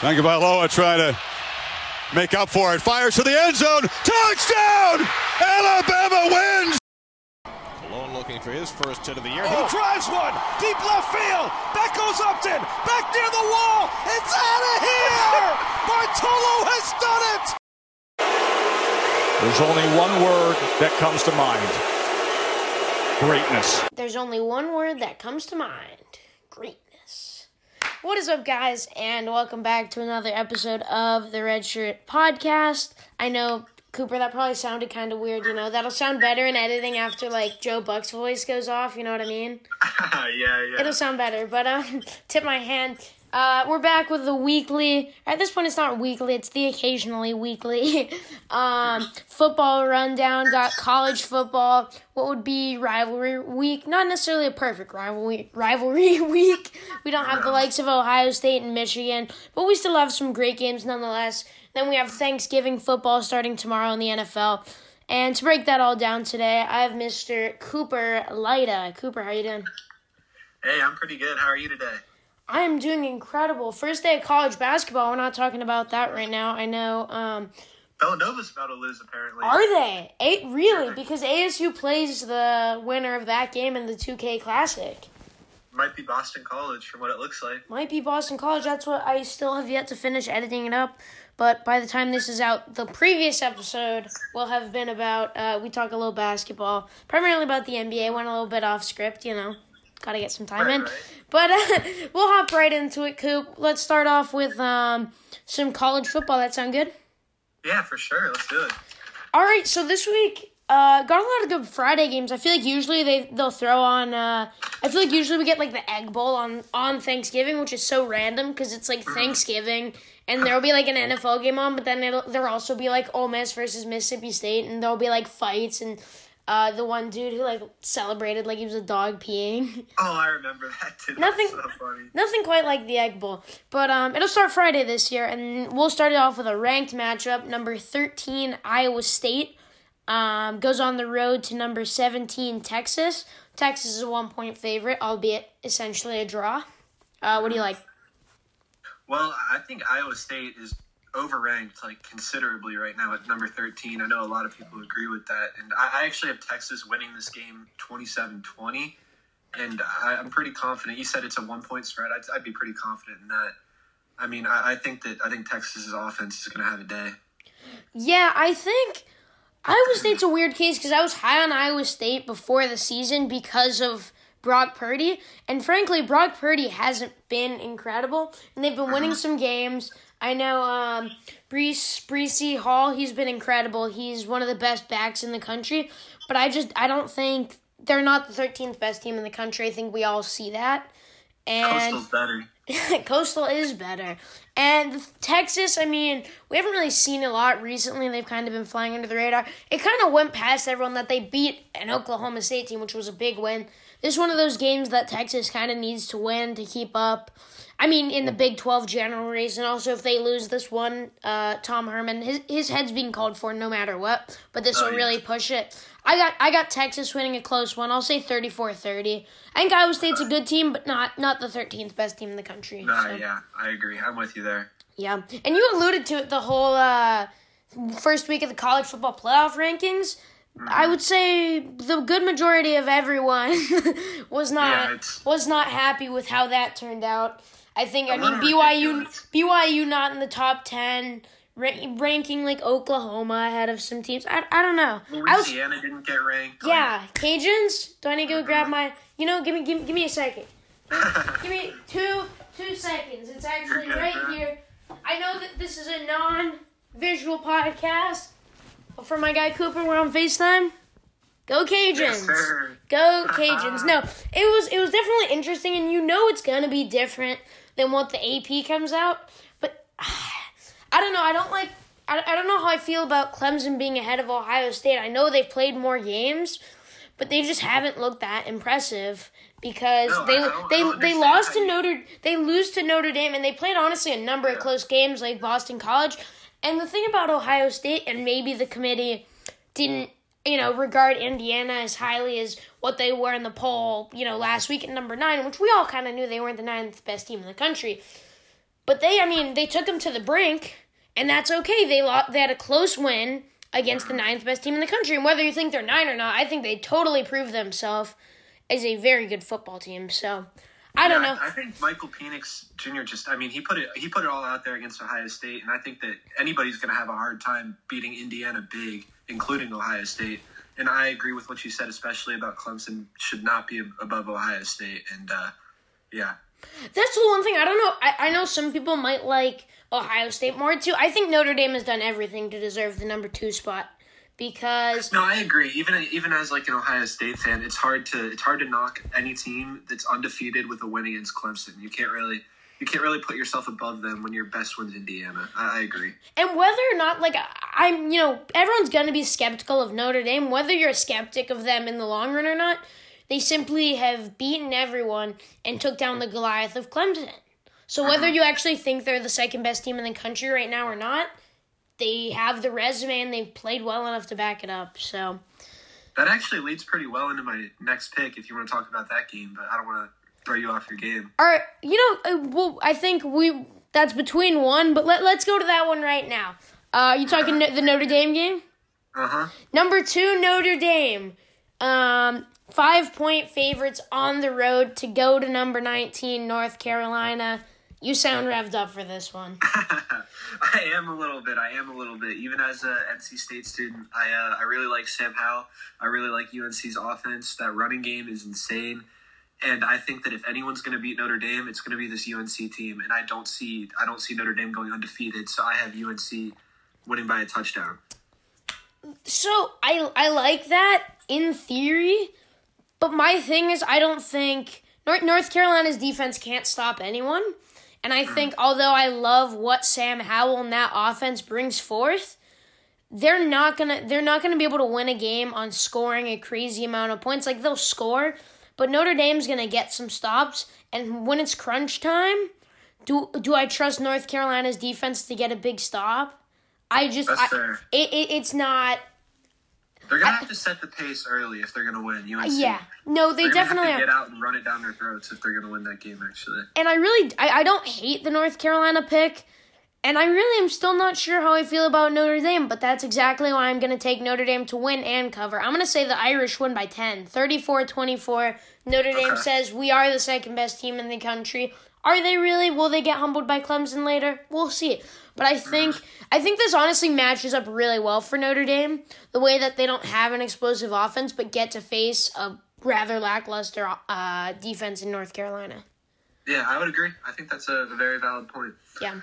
Tagovailoa trying to make up for it. Fires to the end zone. Touchdown! Alabama wins! Malone looking for his first hit of the year. He oh. drives one. Deep left field. Back goes Upton. Back near the wall. It's out of here! Bartolo has done it! There's only one word that comes to mind greatness. There's only one word that comes to mind greatness. What is up, guys, and welcome back to another episode of the Red Shirt Podcast. I know, Cooper, that probably sounded kind of weird, you know. That'll sound better in editing after, like, Joe Buck's voice goes off, you know what I mean? yeah, yeah. It'll sound better, but, um, tip my hand. Uh, we're back with the weekly. At this point, it's not weekly; it's the occasionally weekly. um, football rundown. Got college football. What would be rivalry week? Not necessarily a perfect rivalry rivalry week. We don't have the likes of Ohio State and Michigan, but we still have some great games nonetheless. Then we have Thanksgiving football starting tomorrow in the NFL. And to break that all down today, I have Mr. Cooper Leyda. Cooper, how you doing? Hey, I'm pretty good. How are you today? I am doing incredible. First day of college basketball. We're not talking about that right now. I know. Um, Villanova's about to lose, apparently. are they? Eight really? Because ASU plays the winner of that game in the 2K Classic. Might be Boston College, from what it looks like. Might be Boston College. That's what I still have yet to finish editing it up. But by the time this is out, the previous episode will have been about. Uh, we talk a little basketball, primarily about the NBA. Went a little bit off script, you know. Got to get some time in. But uh, we'll hop right into it, Coop. Let's start off with um, some college football. That sound good? Yeah, for sure. Let's do it. All right, so this week uh, got a lot of good Friday games. I feel like usually they they'll throw on. Uh, I feel like usually we get like the Egg Bowl on on Thanksgiving, which is so random because it's like Thanksgiving and there'll be like an NFL game on, but then it'll there'll also be like Ole Miss versus Mississippi State, and there'll be like fights and. Uh, the one dude who like celebrated like he was a dog peeing. Oh, I remember that too. Nothing- so funny. Nothing quite like the Egg Bowl, but um, it'll start Friday this year, and we'll start it off with a ranked matchup. Number thirteen Iowa State um, goes on the road to number seventeen Texas. Texas is a one point favorite, albeit essentially a draw. Uh, what do you like? Well, I think Iowa State is overranked like considerably right now at number 13. I know a lot of people agree with that. And I, I actually have Texas winning this game 27-20. And I, I'm pretty confident. You said it's a one-point spread. I'd, I'd be pretty confident in that. I mean, I, I think that I think Texas's offense is going to have a day. Yeah, I think Iowa State's a weird case because I was high on Iowa State before the season because of Brock Purdy, and frankly, Brock Purdy hasn't been incredible, and they've been winning mm-hmm. some games. I know um, Breece Breesy Hall, he's been incredible. He's one of the best backs in the country, but I just I don't think they're not the 13th best team in the country. I think we all see that. And Coastal's better. Coastal is better. And Texas, I mean, we haven't really seen a lot recently. They've kind of been flying under the radar. It kind of went past everyone that they beat an Oklahoma State team, which was a big win. This is one of those games that Texas kind of needs to win to keep up. I mean, in the Big 12 general race, and also if they lose this one, uh, Tom Herman, his, his head's being called for no matter what, but this will really push it. I got I got Texas winning a close one. I'll say 34-30. I think Iowa State's a good team, but not not the 13th best team in the country. Nah, so. yeah, I agree. I'm with you there. Yeah, and you alluded to it the whole uh, first week of the college football playoff rankings. I mm. would say the good majority of everyone was not it's- was not happy with how that turned out. I think I mean BYU. BYU not in the top ten, ra- ranking like Oklahoma ahead of some teams. I, I don't know. I was Louisiana didn't get ranked. yeah Cajuns. Do I need to go grab mm-hmm. my? You know, give me give, me- give me a second. Give, give me two two seconds. It's actually right here. I know that this is a non-visual podcast, but for my guy Cooper, we're on Facetime. Go Cajuns! Yes. Go Cajuns! No, it was it was definitely interesting, and you know it's gonna be different than what the AP comes out. But I don't know. I don't like. I, I don't know how I feel about Clemson being ahead of Ohio State. I know they've played more games, but they just haven't looked that impressive because No, they they they lost to Notre they lose to Notre Dame and they played honestly a number of close games like Boston College. And the thing about Ohio State and maybe the committee didn't you know regard Indiana as highly as what they were in the poll you know last week at number nine, which we all kind of knew they weren't the ninth best team in the country. But they, I mean, they took them to the brink, and that's okay. They lost, they had a close win against the ninth best team in the country. And whether you think they're nine or not, I think they totally proved themselves as a very good football team. So I don't Yeah, know. I, I think Michael Penix Jr. just I mean he put it he put it all out there against Ohio State and I think that anybody's going to have a hard time beating Indiana big, including Ohio State. And I agree with what you said, especially about Clemson should not be above Ohio State. And uh, yeah, That's the one thing I don't know. I, I know some people might like Ohio State more too. I think Notre Dame has done everything to deserve the number two spot because no, I agree. Even even as like an Ohio State fan, it's hard to it's hard to knock any team that's undefeated with a win against Clemson. You can't really you can't really put yourself above them when your best win's Indiana. I, I agree. And whether or not, like, I'm, you know, everyone's going to be skeptical of Notre Dame, whether you're a skeptic of them in the long run or not, they simply have beaten everyone and took down the Goliath of Clemson. So whether mm-hmm. you actually think they're the second best team in the country right now or not, they have the resume and they've played well enough to back it up. So, That actually leads pretty well into my next pick if you want to talk about that game, but I don't want to throw you off your game. all right, you know, uh, well, I think we that's between one, but let, let's go to that one right now. Uh, you talking no- the Notre Dame game? Uh huh. Number two, Notre Dame. Um, five point favorites on the road to go to number 19, North Carolina. You sound revved up for this one. I am a little bit. I am a little bit. Even as a NC State student, I uh, I really like Sam Howell. I really like UNC's offense. That running game is insane. And I think that if anyone's going to beat Notre Dame, it's going to be this UNC team. And I don't see I don't see Notre Dame going undefeated. So I have UNC winning by a touchdown. So I I like that in theory, but my thing is I don't think North North Carolina's defense can't stop anyone. And I think although I love what Sam Howell and that offense brings forth, they're not gonna they're not gonna be able to win a game on scoring a crazy amount of points. Like they'll score, but Notre Dame's gonna get some stops. And when it's crunch time, do do I trust North Carolina's defense to get a big stop? I just I, it, it it's not They're going to have to set the pace early if they're going to win. UNC. yeah. No, they They're definitely have to get out and run it down their throats if they're going to win that game. Actually. and I really I, I don't hate the North Carolina pick. And I really am still not sure how I feel about Notre Dame, but that's exactly why I'm going to take Notre Dame to win and cover. I'm going to say the Irish win by 10, 34-24. Notre Dame Okay. says we are the second best team in the country. Are they really? Will they get humbled by Clemson later? We'll see. But I think I think this honestly matches up really well for Notre Dame. The way that they don't have an explosive offense but get to face a rather lackluster uh, defense in North Carolina. Yeah, I would agree. I think that's a, a very valid point. Yeah.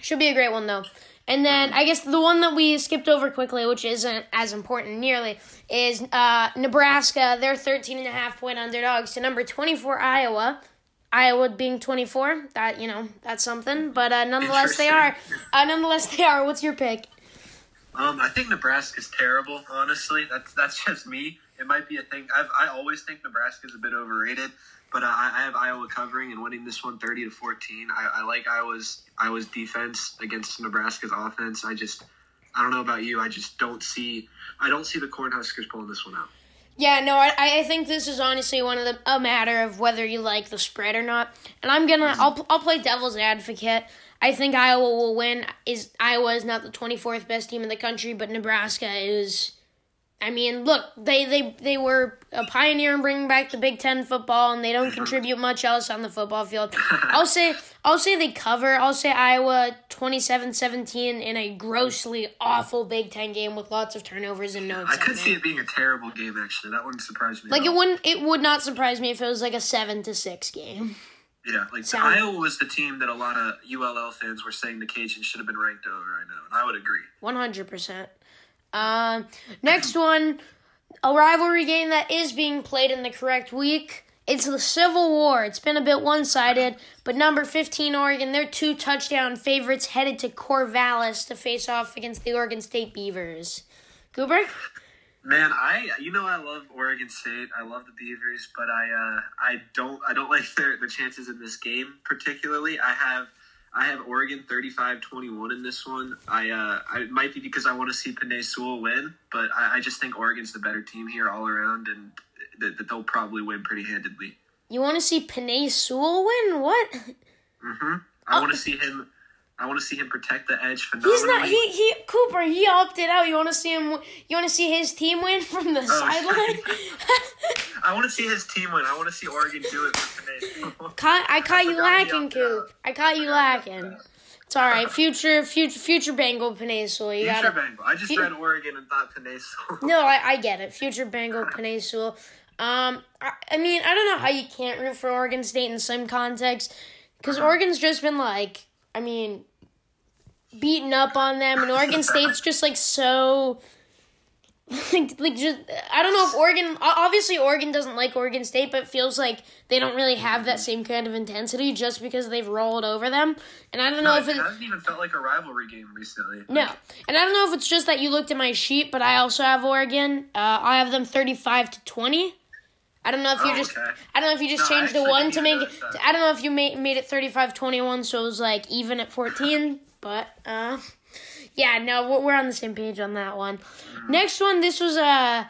Should be a great one though. And then I guess the one that we skipped over quickly, which isn't as important nearly, is uh, Nebraska. They're 13 and a half point underdogs to number 24 Iowa. Iowa being 24, that you know, that's something. But uh, nonetheless, they are. Uh, nonetheless, they are. What's your pick? Um, I think Nebraska's terrible. Honestly, that's that's just me. It might be a thing. I've, I always think Nebraska's a bit overrated, but uh, I, I have Iowa covering and winning this one 30 to 14. I, I like Iowa's Iowa's defense against Nebraska's offense. I just I don't know about you. I just don't see I don't see the Cornhuskers pulling this one out. Yeah, no, I, I think this is honestly one of the a matter of whether you like the spread or not. And I'm gonna I'll I'll play devil's advocate. I think Iowa will win. Is Iowa is not the 24th best team in the country, but Nebraska is. I mean, look, they they they were a pioneer in bringing back the Big Ten football, and they don't contribute much else on the football field. I'll say I'll say they cover. I'll say Iowa 27-17 in a grossly awful Big Ten game with lots of turnovers and no I could see it being a terrible game. Actually, that wouldn't surprise me. Like it wouldn't it would not surprise me if it was like a seven to six game. Yeah, like Sound- Iowa was the team that a lot of ULL fans were saying the Cajuns should have been ranked over. I know, and I would agree. One hundred percent. Um next one, a rivalry game that is being played in the correct week. It's the Civil War. It's been a bit one sided, but number 15 Oregon, they're two touchdown favorites headed to Corvallis to face off against the Oregon State Beavers. Goober? Man, I you know I love Oregon State. I love the Beavers, but I uh, I don't I don't like their the chances in this game particularly. I have I have Oregon 35-21 in this one. I uh, I it might be because I want to see Penei Sewell win, but I, I just think Oregon's the better team here all around, and that, that they'll probably win pretty handedly. You want to see Penei Sewell win? What? hmm I want to see him. I want to see him protect the edge phenomenally. He's not. He he. Cooper. He opted out. You want to see him? You want to see his team win from the sideline? I want to see his team win. I want to see Oregon do it for today. Caught, I caught you lacking. Coop. I caught you lacking. It's all right. Future, future, future Bengal Peninsula. You Future gotta. Bengal. I just Fu- read Oregon and thought Penasul. No, I, I get it. Future Bengal Peninsula. Um, I, I mean, I don't know how you can't root for Oregon State in some context, because Oregon's just been like, I mean, beaten up on them, and Oregon State's just like so. Like, like just I don't know if Oregon obviously Oregon doesn't like Oregon State but feels like they don't really have that same kind of intensity just because they've rolled over them and I don't know No, if it it hasn't even felt like a rivalry game recently. no, and I don't know if it's just that you looked at my sheet, but I also have Oregon. Uh, I have them thirty-five to twenty. I don't know if you Oh, just. okay. I don't know if you just No, changed the one to make. it. I don't know if you made made it 35-21, so it was like even at fourteen. But uh, yeah, no, we're- on the same page on that one. Next one, this was Uh,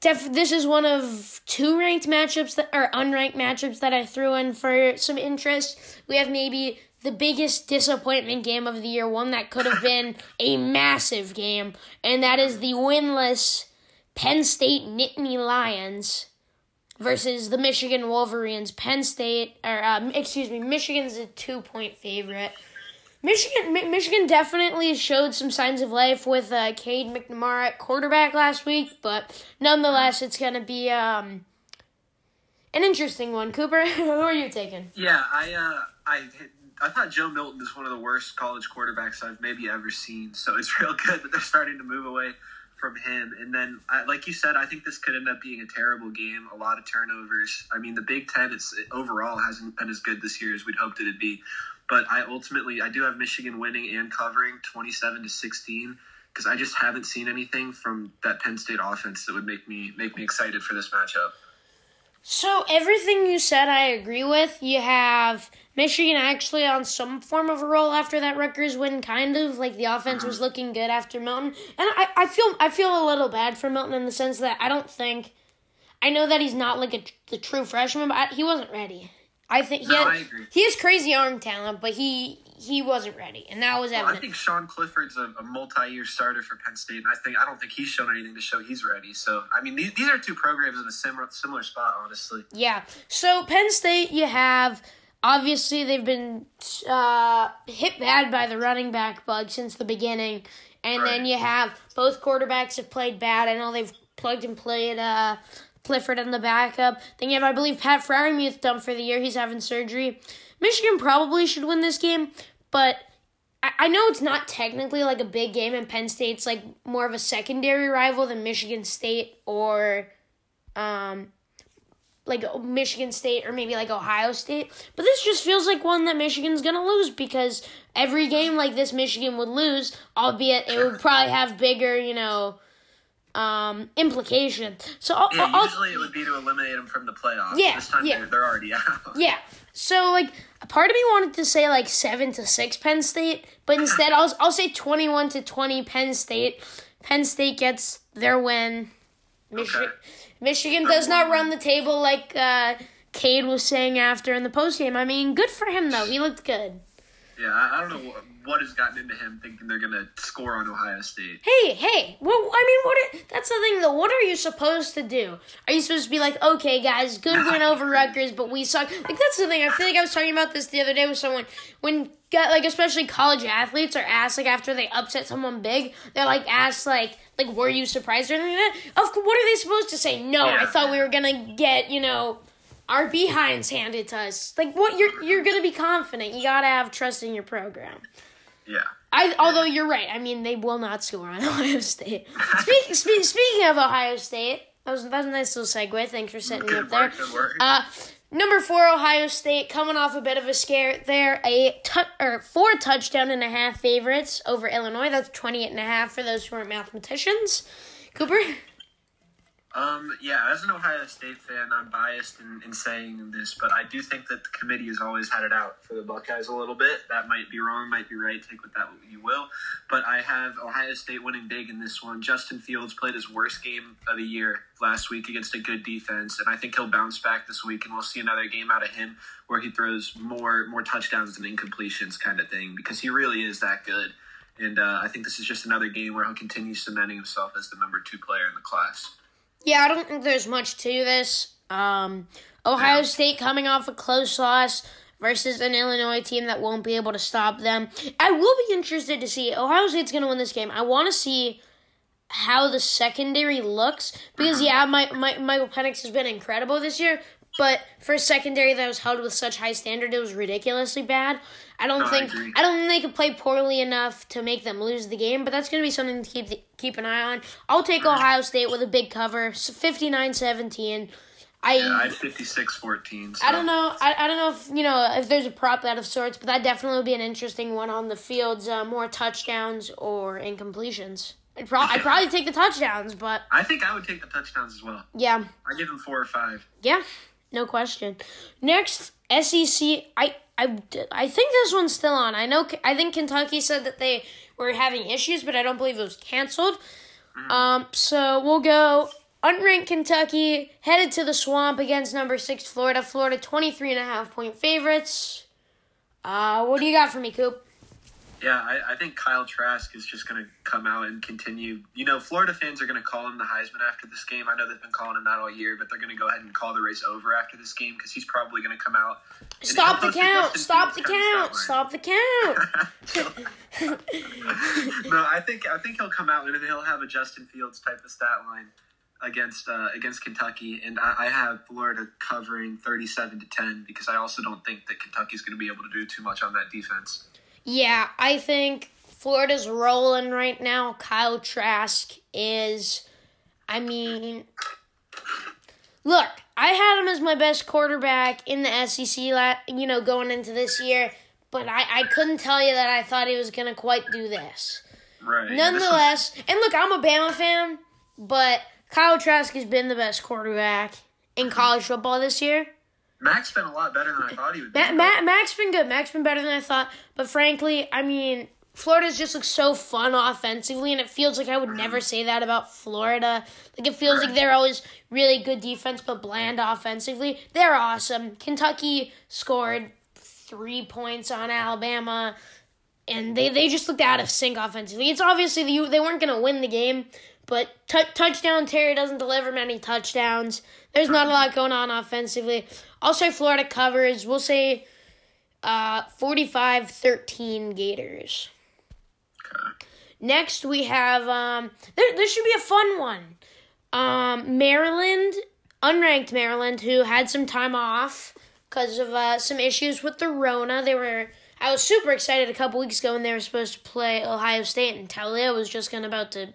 Def, this is one of two ranked matchups that or unranked matchups that I threw in for some interest. We have maybe the biggest disappointment game of the year, one that could have been a massive game, and that is the winless Penn State Nittany Lions versus the Michigan Wolverines. Penn State, or um, excuse me, Michigan's a two point favorite. Michigan, Mi- Michigan definitely showed some signs of life with uh, Cade McNamara at quarterback last week, but nonetheless, it's gonna be um, an interesting one. Cooper, who are you taking? Yeah, I uh, I I thought Joe Milton is one of the worst college quarterbacks I've maybe ever seen. So it's real good that they're starting to move away from him. And then, I, like you said, I think this could end up being a terrible game. A lot of turnovers. I mean, the Big Ten it's overall hasn't been as good this year as we'd hoped it'd be. But I ultimately I do have Michigan winning and covering twenty seven to sixteen because I just haven't seen anything from that Penn State offense that would make me make me excited for this matchup. So everything you said, I agree with. You have Michigan actually on some form of a roll after that Rutgers win, kind of like the offense mm-hmm. was looking good after Milton, and I, I feel I feel a little bad for Milton in the sense that I don't think I know that he's not like a the true freshman, but I, he wasn't ready. I think he No, had, I agree. he has crazy arm talent, but he he wasn't ready, and that was Well, I think Sean Clifford's a, a multi-year starter for Penn State, and I think I don't think he's shown anything to show he's ready. So, I mean, these, these are two programs in a similar similar spot, honestly. Yeah. So Penn State, you have obviously they've been uh, hit bad by the running back bug since the beginning, and then you have both quarterbacks have played bad. I know they've plugged and played uh, Clifford in the backup. Then you have, I believe, Pat Freiermuth done for the year. He's having surgery. Michigan probably should win this game, but. I I know it's not technically like a big game, and Penn State's like more of a secondary rival than Michigan State or um, like Michigan State or maybe like Ohio State. But this just feels like one that Michigan's gonna lose because every game like this Michigan would lose, albeit it would probably have bigger, you know, um, implication. So I'll, Yeah, I'll, usually it would be to eliminate them from the playoffs. Yeah, this time yeah. they're, they're already out. yeah. So like a part of me wanted to say like seven to six Penn State, but instead I'll I'll say twenty one to twenty Penn State. Penn State gets their win. Michigan Okay. Michigan does not run the table like uh, Cade was saying after in the postgame. I mean, good for him though. He looked good. Yeah, I, I don't know what, what has gotten into him thinking they're gonna score on Ohio State. Hey, hey. Well, I mean, what? Are, that's the thing though. What are you supposed to do? Are you supposed to be like, okay, guys, good win over Rutgers, but we suck? Like that's the thing. I feel like I was talking about this the other day with someone when got like especially college athletes are asked like after they upset someone big, they're like asked like like were you surprised or anything like that? Of what are they supposed to say? No, I thought we were gonna get you know our behinds handed to us. Like what? You're you're gonna be confident. You gotta have trust in your program. Yeah. I, although you're right, I mean they will not score on Ohio State. Speak, spe- speaking of Ohio State, that was, that was a nice little segue. Thanks for setting me up there. work, good work. Uh, number four, Ohio State, coming off a bit of a scare there. A tu- or four touchdown and a half favorites over Illinois. That's 28 and a half for those who aren't mathematicians. Cooper? Um, yeah, as an Ohio State fan, I'm biased in, in saying this, but I do think that the committee has always had it out for the Buckeyes a little bit. That might be wrong, might be right. Take with that what you will. But I have Ohio State winning big in this one. Justin Fields played his worst game of the year last week against a good defense, and I think he'll bounce back this week, and we'll see another game out of him where he throws more more touchdowns than incompletions, kind of thing, because he really is that good. And uh, I think this is just another game where he'll continue cementing himself as the number two player in the class. Yeah, I don't think there's much to this. Um, Ohio State coming off a close loss versus an Illinois team that won't be able to stop them. I will be interested to see Ohio State's going to win this game. I want to see how the secondary looks because yeah, my, my Michael Penix has been incredible this year, but for a secondary that was held with such high standard, it was ridiculously bad. I don't No, think agree. I, don't think they could play poorly enough to make them lose the game, but that's going to be something to keep the, keep an eye on. I'll take Ohio State with a big cover, 59-17. I Yeah, I had 56-14. So. I don't know. I, I don't know if you know if there's a prop out of sorts, but that definitely would be an interesting one on the fields. Uh, more touchdowns or incompletions. I'd, pro- I'd probably take the touchdowns, but I think I would take the touchdowns as well. yeah, I give them four or five. yeah, no question. Next, SEC. I I I think this one's still on. I know. I think Kentucky said that they were having issues, but I don't believe it was canceled. Um, so we'll go unranked Kentucky headed to the swamp against number six Florida. Florida 23 and a half point favorites. Uh, what do you got for me, Coop? Yeah, I, I think Kyle Trask is just going to come out and continue. You know, Florida fans are going to call him the Heisman after this game. I know they've been calling him that all year, but they're going to go ahead and call the race over after this game because he's probably going to come out. Stop the count! Stop the Fields kind of count! Stop the count! no, I think I think he'll come out and he'll have a Justin Fields type of stat line against uh, against Kentucky, and I, I have Florida covering thirty-seven to ten because I also don't think that Kentucky's going to be able to do too much on that defense. Yeah, I think Florida's rolling right now. Kyle Trask is, I mean, look, I had him as my best quarterback in the SEC, you know, going into this year, but I, I couldn't tell you that I thought he was going to quite do this. Right. and this Nonetheless, and look, I'm a Bama fan, but Kyle Trask has been the best quarterback in college football this year. Max been a lot better than I thought he would. be. Ma- Ma- Max been good. Max been better than I thought. But frankly, I mean, Florida's just looks so fun offensively, and it feels like I would mm-hmm. never say that about Florida. Like it feels like they're always really good defense, but bland offensively. They're awesome. Kentucky scored three points on Alabama, and they, they just looked out of sync offensively. It's obviously the, they weren't going to win the game, but t- touchdown Terry doesn't deliver many touchdowns. There's not a lot going on offensively. I'll say Florida covers. We'll say uh, 45-13 Gators. Next we have um there there should be a fun one. Um Maryland, unranked Maryland who had some time off because of uh, some issues with the Rona. They were I was super excited a couple weeks ago when they were supposed to play Ohio State and Taulia was just gonna about to,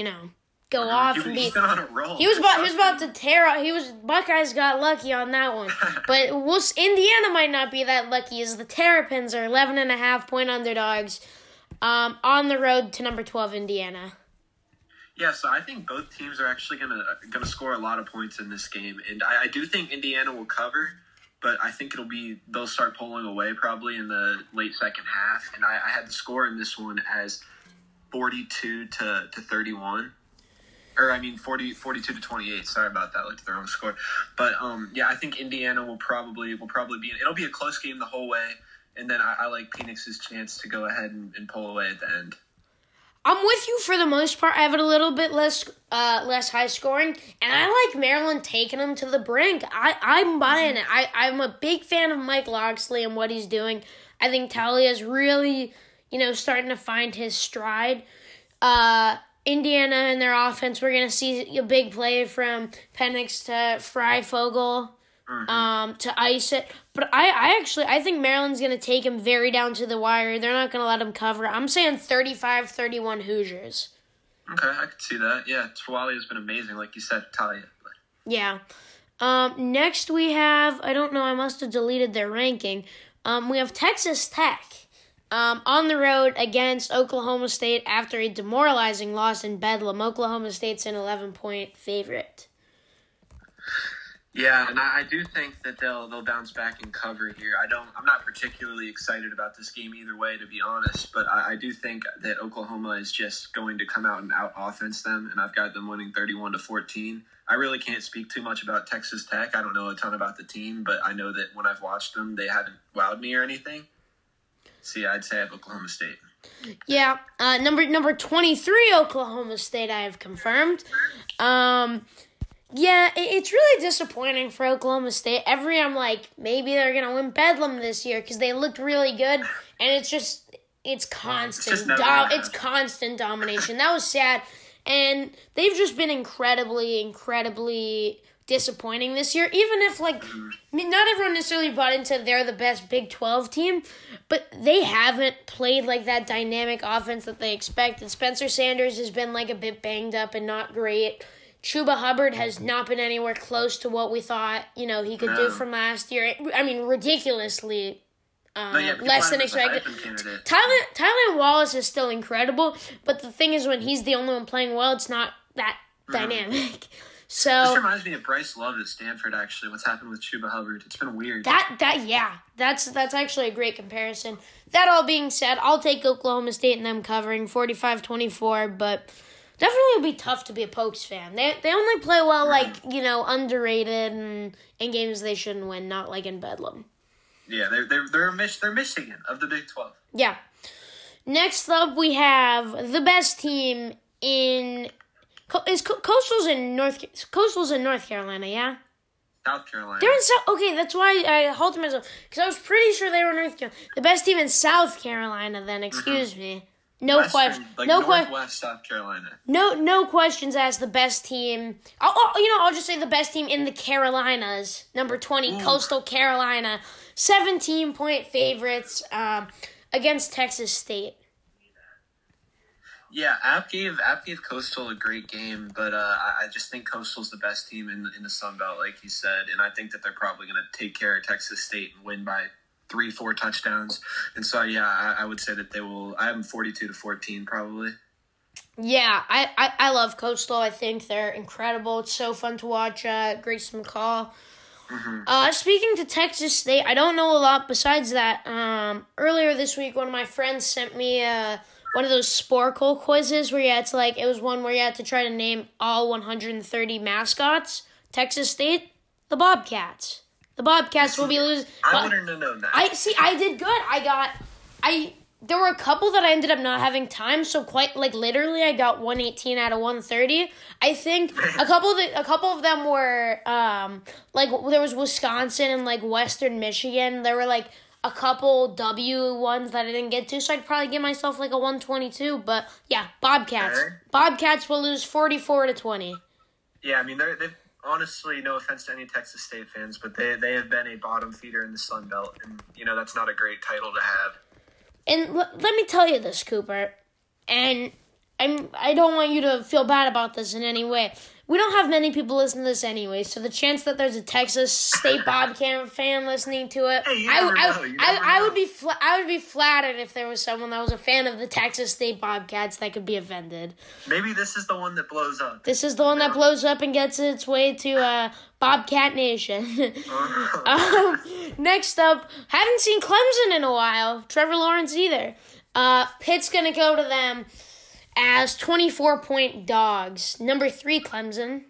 you know, go off He, and be on a roll. he was about he was about to tear out. He was Buckeyes got lucky on that one, but we'll, Indiana might not be that lucky. As the Terrapins are 11 and a half point underdogs, um, on the road to number twelve Indiana. Yeah, so I think both teams are actually gonna gonna score a lot of points in this game, and I, I do think Indiana will cover, but I think it'll be they'll start pulling away probably in the late second half, and I, I had the score in this one as forty two to to thirty one. Or I mean 40, 42 to twenty eight. Sorry about that, looked at the wrong score. But um, yeah, I think Indiana will probably will probably be. It'll be a close game the whole way, and then I, I like Penix's chance to go ahead and, and pull away at the end. I'm with you for the most part. I have it a little bit less uh, less high scoring, and I like Maryland taking them to the brink. I I'm buying it. I I'm a big fan of Mike Locksley and what he's doing. I think Taulia's really you know starting to find his stride. Uh, Indiana and their offense, we're gonna see a big play from Penix to Fryfogle um, to ice it. But I, I actually I think Maryland's going to take him very down to the wire. They're not going to let him cover. I'm saying 35-31 Hoosiers. Okay, I could see that. Yeah, Twali has been amazing, like you said, Taulia. Yeah. Um, next we have I don't know I must have deleted their ranking. Um, we have Texas Tech um, on the road against Oklahoma State after a demoralizing loss in Bedlam. Oklahoma State's an 11 point favorite. Yeah, and I, I do think that they'll they'll bounce back and cover here. I don't. I'm not particularly excited about this game either way, to be honest. But I, I do think that Oklahoma is just going to come out and out offense them, and I've got them winning 31 to 14. I really can't speak too much about Texas Tech. I don't know a ton about the team, but I know that when I've watched them, they haven't wowed me or anything. See, I'd say I have Oklahoma State. Yeah, uh, number number 23 Oklahoma State I have confirmed. Um, yeah, it, it's really disappointing for Oklahoma State. Every I'm like, maybe they're gonna win Bedlam this year because they looked really good, and it's just it's constant, do- it's constant domination. That was sad, and they've just been incredibly, incredibly disappointing this year. Even if like not everyone necessarily bought into they're the best Big Twelve team, but they haven't played like that dynamic offense that they expected. Spencer Sanders has been like a bit banged up and not great. Chuba Hubbard has not been anywhere close to what we thought, you know, he could do from last year. I mean, ridiculously uh, yeah, less than him as a expected. Tylan Tylan Wallace is still incredible, but the thing is, when he's the only one playing well, it's not that dynamic. This reminds me of Bryce Love at Stanford. Actually, what's happened with Chuba Hubbard? It's been weird. that that yeah, that's that's actually a great comparison. That all being said, I'll take Oklahoma State and them covering 45-24, but definitely would be tough to be a Pokes fan. They they only play well like you know underrated and in games they shouldn't win, not like in Bedlam. yeah, they're they're they're, Mich- they're missing Michigan of the Big Twelve. Yeah. Next up, we have the best team in Co- is Co- Coastal's in North Coastal's in North Carolina. Yeah, South Carolina. they're in South. Okay, that's why I halted myself because I was pretty sure they were North Carolina. The best team in South Carolina. Then, excuse me. No Western, question. Like no question. Northwest South Carolina. No, no questions asked. The best team. Oh, oh, you know, I'll just say the best team in the Carolinas. Number twenty, Coastal Carolina, seventeen point favorites um, against Texas State. Yeah, App gave App gave Coastal a great game, but uh, I just think Coastal's the best team in the, in the Sun Belt, like you said, and I think that they're probably going to take care of Texas State and win by three, four touchdowns. And so, yeah, I, I would say that they will. I have them forty-two to fourteen, probably. Yeah, I, I, I love Coastal. I think they're incredible. It's so fun to watch. Uh, Grayson McCall. Uh, speaking to Texas State, I don't know a lot besides that. Um, earlier this week, one of my friends sent me uh, one of those Sporcle quizzes where you had to like it was one where you had to try to name all 130 mascots. Texas State, the Bobcats. The Bobcats will be losing. I wanted to know that. I see. I did good. I got. I there were a couple that I ended up not having time. So quite like literally, I got one eighteen out of one thirty. I think a couple of the, a couple of them were um like there was Wisconsin and like Western Michigan. There were like a couple W ones that I didn't get to, so I'd probably give myself like a one twenty two. But yeah, Bobcats. Bobcats will lose forty four to twenty. yeah, I mean, they're, they've honestly, no offense to any Texas State fans, but they they have been a bottom feeder in the Sun Belt, and you know that's not a great title to have. And l- let me tell you this, Cooper, and I'm I don't want you to feel bad about this in any way. We don't have many people listen to this anyway, so the chance that there's a Texas State Bobcat fan listening to it, Hey, I, I, know, I, I would be fla- I would be flattered if there was someone that was a fan of the Texas State Bobcats that could be offended. Maybe this is the one that blows up. This is the one that blows up and gets its way to uh, Bobcat Nation. um, next up, haven't seen Clemson in a while. Trevor Lawrence either. Uh, Pitt's gonna go to them as twenty-four point dogs. Number three, Clemson.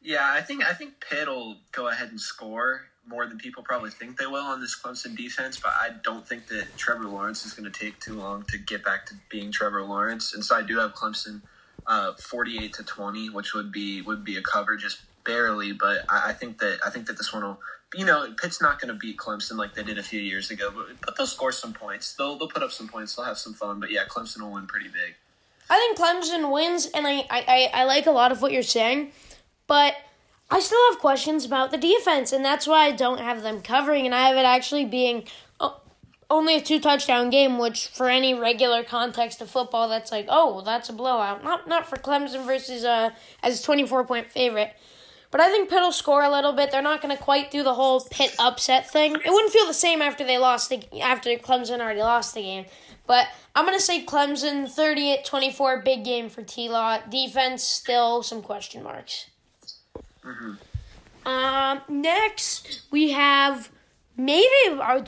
Yeah, I think I think Pitt will go ahead and score more than people probably think they will on this Clemson defense, but I don't think that Trevor Lawrence is going to take too long to get back to being Trevor Lawrence. And so I do have Clemson uh, forty-eight to twenty, which would be would be a cover just barely. But I, I think that I think that this one will. You know, Pitt's not going to beat Clemson like they did a few years ago, but, but they'll score some points. They'll they'll put up some points. They'll have some fun. But yeah, Clemson will win pretty big. I think Clemson wins, and I, I, I, like a lot of what you're saying, but I still have questions about the defense, and that's why I don't have them covering, and I have it actually being only a two touchdown game, which for any regular context of football, that's like, oh, well, that's a blowout. Not not for Clemson versus uh as twenty four point favorite. But I think Pitt will score a little bit. They're not going to quite do the whole Pitt upset thing. It wouldn't feel the same after they lost the, after Clemson already lost the game. But I'm going to say Clemson 38-24 big game for T-Law. Defense still some question marks. Um, next we have maybe I,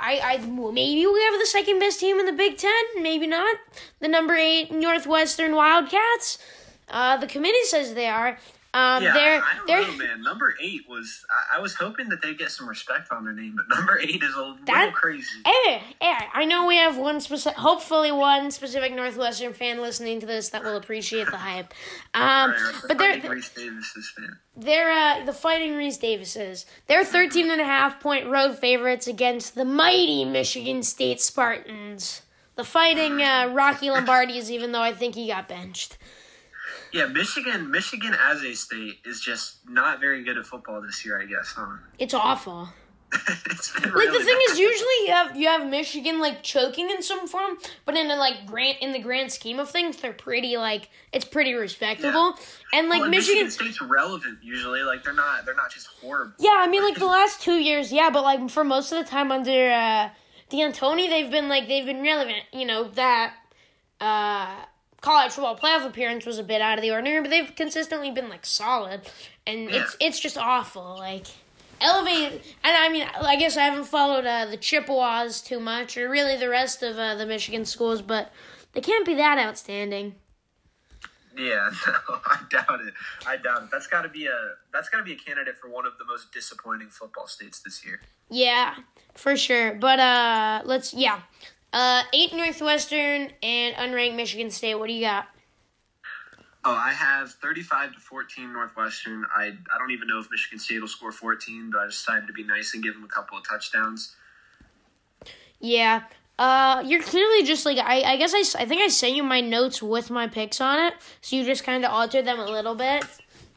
I, I maybe we have the second best team in the Big Ten. Maybe not. The number eight Northwestern Wildcats. Uh, the committee says they are. Um, Yeah, they're I don't they're know, man. Number eight was I, I was hoping that they'd get some respect on their name, but number eight is a little crazy. Hey, hey, I know we have one specific, hopefully one specific Northwestern fan listening to this that will appreciate the hype. Um, Right, but they're Fighting Reese Davis's fan. they're uh, the Fighting Reese Davises. They're 13 and a half point road favorites against the mighty Michigan State Spartans. The Fighting uh, Rocky Lombardi's, even though I think he got benched. Yeah, Michigan. Michigan as a state is just not very good at football this year. I guess, huh? It's awful. it's been Like really the thing bad. is, usually you have you have Michigan like choking in some form, but in a like grant in the grand scheme of things, they're pretty like it's pretty respectable. And like Well, Michigan, Michigan State's relevant usually. Like they're not. They're not just horrible. yeah, I mean like the last two years, yeah, but like for most of the time under uh, D'Antoni, they've been like they've been relevant. You know that uh, college football playoff appearance was a bit out of the ordinary, but they've consistently been like solid, and it's it's just awful. Like elevated, and I mean, I guess I haven't followed uh, the Chippewas too much, or really the rest of uh, the Michigan schools, but they can't be that outstanding. Yeah, no, I doubt it. I doubt it. That's got to be a. That's got to be a candidate for one of the most disappointing football states this year. Yeah, for sure. But uh, let's yeah, uh, eight Northwestern and unranked Michigan State. What do you got? Oh, I have 35 to 14 Northwestern. I I don't even know if Michigan State will score 14, but I decided to be nice and give them a couple of touchdowns. Yeah. Uh, you're clearly just like I. I guess I. I think I sent you my notes with my picks on it, so you just kind of altered them a little bit.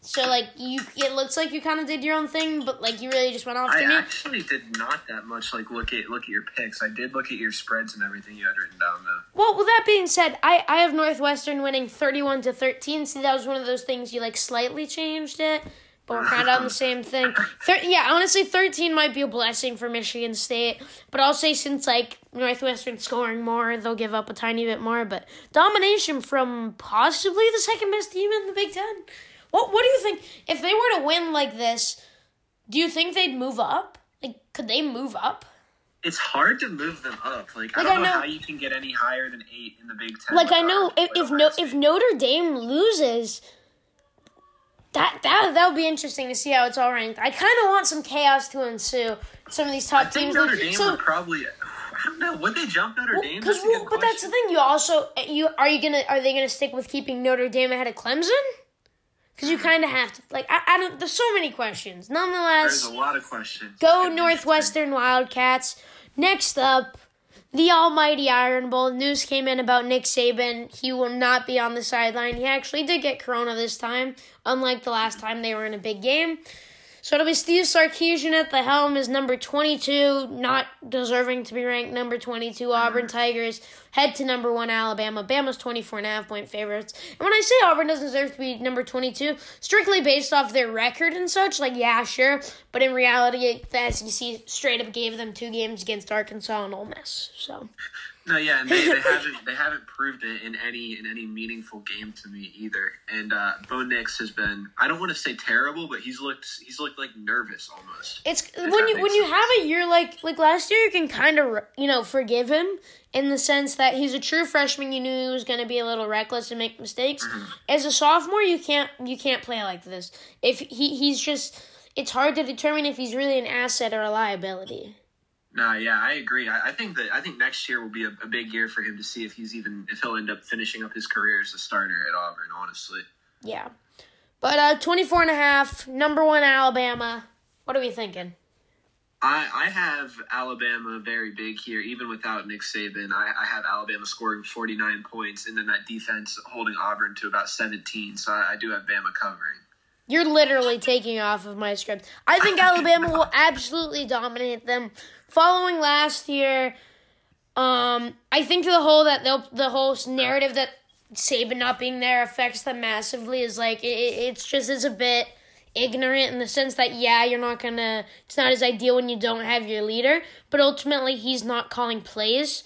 So like you, it looks like you kind of did your own thing, but like you really just went off to me. I me. actually did not that much like look at look at your picks. I did look at your spreads and everything you had written down though. Well, with that being said, I I have Northwestern winning thirty-one to thirteen. See, that was one of those things you like slightly changed it, but we're kind of on the same thing. Thir- yeah, honestly, thirteen might be a blessing for Michigan State, but I'll say since like Northwestern scoring more, they'll give up a tiny bit more. But domination from possibly the second best team in the Big Ten. What What do you think if they were to win like this? Do you think they'd move up? Like, could they move up? It's hard to move them up. Like, I don't I know, know- how you can get any higher than eight in the Big Ten. like I know if if no if Notre Dame loses, that that that would be interesting to see how it's all ranked. I kind of want some chaos to ensue. Some of these top I think teams, Notre like- Dame so would probably. I don't know. Would they jump Notre Dame? That's good but that's the thing. You also you are you gonna are they gonna stick with keeping Notre Dame ahead of Clemson? Because you kind of have to. Like I, I don't. There's so many questions. Nonetheless, There's a lot of questions. Go Northwestern Wildcats. Next up, the almighty Iron Bowl. News came in about Nick Saban. He will not be on the sideline. He actually did get corona this time, unlike the last time they were in a big game. So it'll be Steve Sarkisian at the helm is number 22, not deserving to be ranked number 22. Mm-hmm. Auburn Tigers head to number 1 Alabama. Bama's 24 and a half point favorites. And when I say Auburn doesn't deserve to be number 22, strictly based off their record and such, like yeah, sure, but in reality the SEC straight up gave them two games against Arkansas and Ole Miss. So No, yeah, and they, they haven't they haven't proved it in any in any meaningful game to me either. And uh, Bo Nix has been I don't want to say terrible, but he's looked he's looked like nervous almost. It's when you when you sense. have a year like like last year, you can kind of you know forgive him in the sense that he's a true freshman. You knew he was going to be a little reckless and make mistakes. Mm-hmm. As a sophomore, you can't you can't play like this. If he he's just it's hard to determine if he's really an asset or a liability. No, yeah, I agree. I, I think that I think next year will be a, a big year for him to see if he's even if he'll end up finishing up his career as a starter at Auburn. Honestly, Yeah, but uh, 24 and a half, number one Alabama. What are we thinking? I I have Alabama very big here, even without Nick Saban. I, I have Alabama scoring forty nine points, and then that defense holding Auburn to about seventeen. So I, I do have Bama covering. You're literally taking off of my script. I think Alabama will absolutely dominate them. Following last year, um, I think the whole that the whole narrative that Saban not being there affects them massively is like it, it- it's just it's a bit ignorant in the sense that yeah, you're not gonna. It's not as ideal when you don't have your leader, but ultimately he's not calling plays,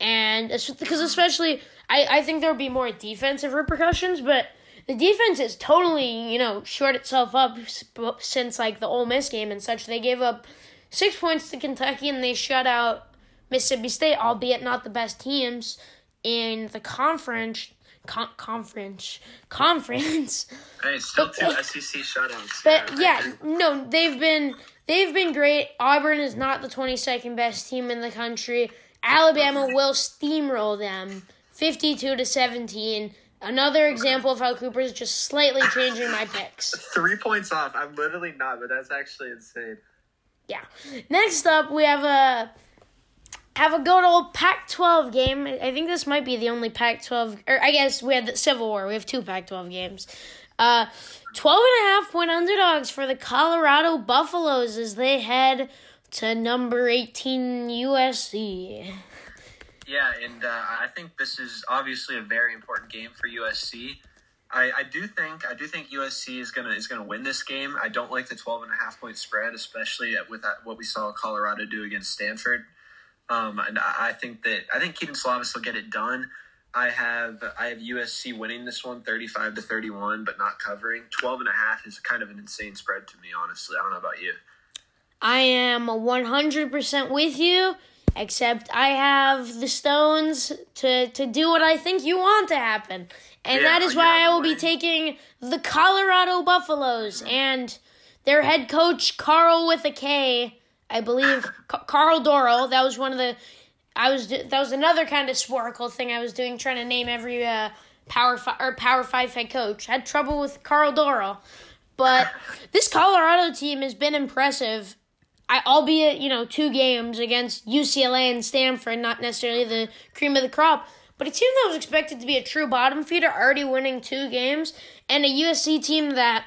and because especially I I think there would be more defensive repercussions, but the defense is totally you know short itself up since like the Ole Miss game and such. They gave up six points to Kentucky and they shut out Mississippi State, albeit not the best teams in the conference. Con- conference, conference. Hey, still two SEC shutouts. But yeah, no, they've been they've been great. Auburn is not the 22nd best team in the country. Alabama will steamroll them 52 to 17. Another example of how Cooper is just slightly changing my picks. Three points off. I'm literally not, but that's actually insane. Yeah. Next up, we have a have a good old Pac-12 game. I think this might be the only Pac-12, or I guess we had the Civil War. We have two Pac-12 games. Uh, 12 and a half point underdogs for the Colorado Buffaloes as they head to number 18 USC. Yeah, and uh, I think this is obviously a very important game for USC. I, I do think I do think USC is gonna is gonna win this game. I don't like the 12 and a half point spread, especially with that, what we saw Colorado do against Stanford. Um, and I think that I think Kedon Slovis will get it done. I have I have USC winning this one 35 to 31 but not covering. 12 and a half is kind of an insane spread to me honestly. I don't know about you. I am 100% with you except I have the stones to to do what I think you want to happen. And yeah, that is why I will be taking the Colorado Buffaloes and their head coach Carl with a K I believe Karl Dorrell. That was one of the. I was that was another kind of Sporcle thing I was doing, trying to name every uh, power five or power five head coach. Had trouble with Karl Dorrell, but this Colorado team has been impressive. I, albeit you know two games against UCLA and Stanford, not necessarily the cream of the crop, but a team that was expected to be a true bottom feeder, already winning two games, and a USC team that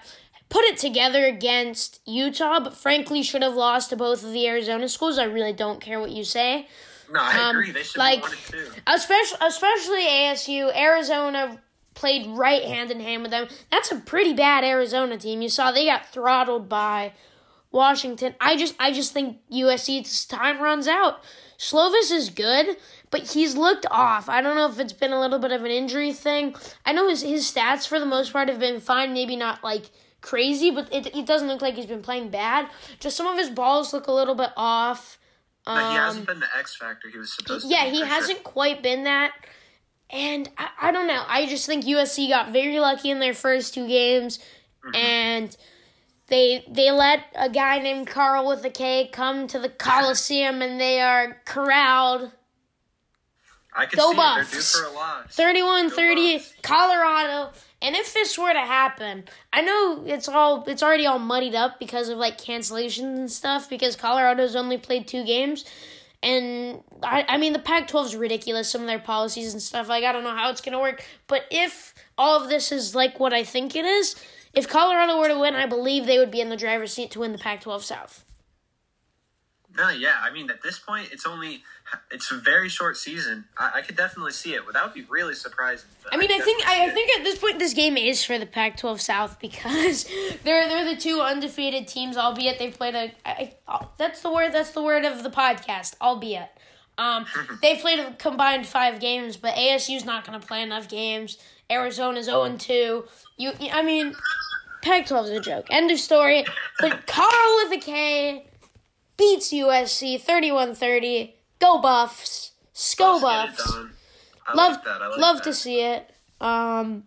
put it together against Utah, but frankly should have lost to both of the Arizona schools. I really don't care what you say. No, I um, agree. They should like, have won it too. Especially, especially ASU, Arizona played right hand in hand with them. That's a pretty bad Arizona team. You saw they got throttled by Washington. I just, I just think USC's time runs out. Slovis is good, but he's looked off. I don't know if it's been a little bit of an injury thing. I know his his stats for the most part have been fine. Maybe not like crazy, but it, it doesn't look like he's been playing bad. Just some of his balls look a little bit off. Um, but he hasn't been the X factor he was supposed yeah, to. Yeah, he hasn't sure. quite been that. And I, I don't know. I just think USC got very lucky in their first two games, mm-hmm. and they they let a guy named Carl with a K come to the Coliseum, and they are corralled. I can Go see Buffs. It. They're due for a loss. 31-30, Colorado. And if this were to happen, I know it's all it's already all muddied up because of like cancellations and stuff because Colorado's only played two games. And I, I mean the Pac-12 is ridiculous. Some of their policies and stuff. Like I don't know how it's gonna work. But if all of this is like what I think it is, if Colorado were to win, I believe they would be in the driver's seat to win the Pac-12 South. No, yeah. I mean, at this point, it's only it's a very short season. I, I could definitely see it. That would be really surprising. I mean, I, I think I, I, think at this point this game is for the Pac-12 South because they're they're the two undefeated teams. Albeit they've played a I, that's the word that's the word of the podcast. Albeit. Um, they've played a combined five games, but ASU's not going to play enough games. Arizona's 0 2. You, I mean, Pac 12 is a joke. End of story. But Carl with a K beats USC 31 30. Go Buffs. Sko Buffs. Love, like love to see it. Um,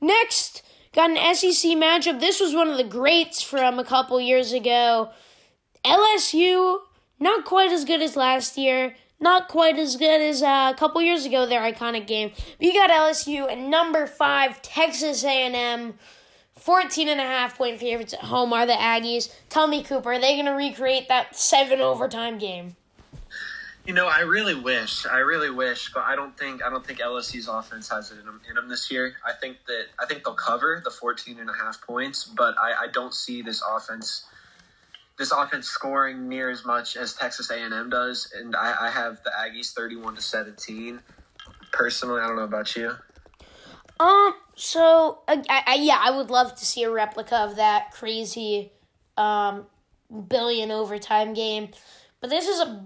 next, got an SEC matchup. This was one of the greats from a couple years ago. LSU, not quite as good as last year. Not quite as good as uh, a couple years ago, their iconic game. But you got LSU and number five, Texas A&M. 14 and a half point favorites at home are the Aggies. Tell me, Cooper, are they going to recreate that seven overtime game? You know, I really wish, I really wish, but I don't think I don't think LSU's offense has it in them, in them this year. I think that I think they'll cover the 14 and a half points, but I, I don't see this offense this offense scoring near as much as Texas A&M does, and I, I have the Aggies 31 to 17. Personally, I don't know about you. Um. So, I, I, yeah, I would love to see a replica of that crazy, um, billion overtime game, but this is a,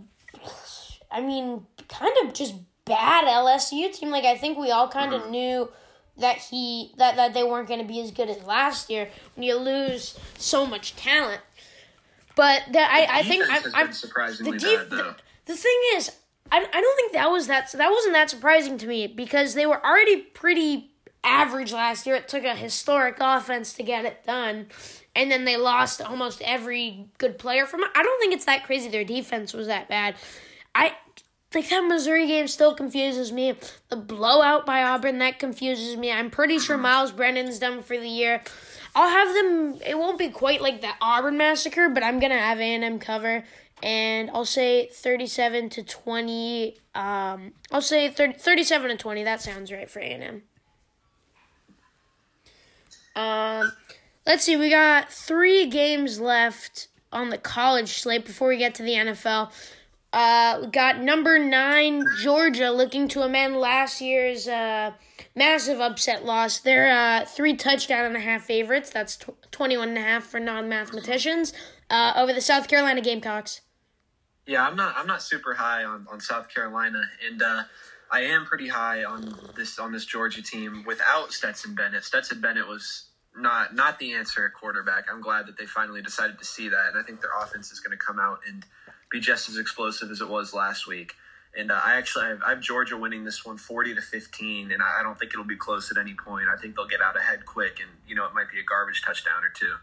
I mean, kind of just bad LSU team. Like I think we all kind of knew that he that that they weren't going to be as good as last year when you lose so much talent. But that I, I think I, Defense has I, surprisingly the bad, though. the, the thing is, I, I don't think that was that that wasn't that surprising to me because they were already pretty average last year. It took a historic offense to get it done, and then they lost almost every good player from it. I don't think it's that crazy. Their defense was that bad. I like that Missouri game still confuses me. The blowout by Auburn that confuses me. I'm pretty sure Myles Brennan's done for the year. I'll have them. It won't be quite like the Auburn massacre, but I'm gonna have A&M cover, and I'll say 37 to 20. Um, I'll say 30, 37 to 20. That sounds right for A&M. Um, let's see. We got three games left on the college slate before we get to the NFL. Uh, we got number nine Georgia looking to amend last year's uh, massive upset loss. They're uh, three touchdown and a half favorites. That's tw- 21 and a half for non-mathematicians uh, over the South Carolina Gamecocks. Yeah, I'm not. I'm not super high on, on South Carolina, and uh, I am pretty high on this on this Georgia team without Stetson Bennett. Stetson Bennett was not not the answer at quarterback. I'm glad that they finally decided to see that, and I think their offense is going to come out and be just as explosive as it was last week. And uh, I actually I have, I have Georgia winning this one 40 to 15, and I, I don't think it'll be close at any point. I think they'll get out ahead quick, and you know it might be a garbage touchdown or two.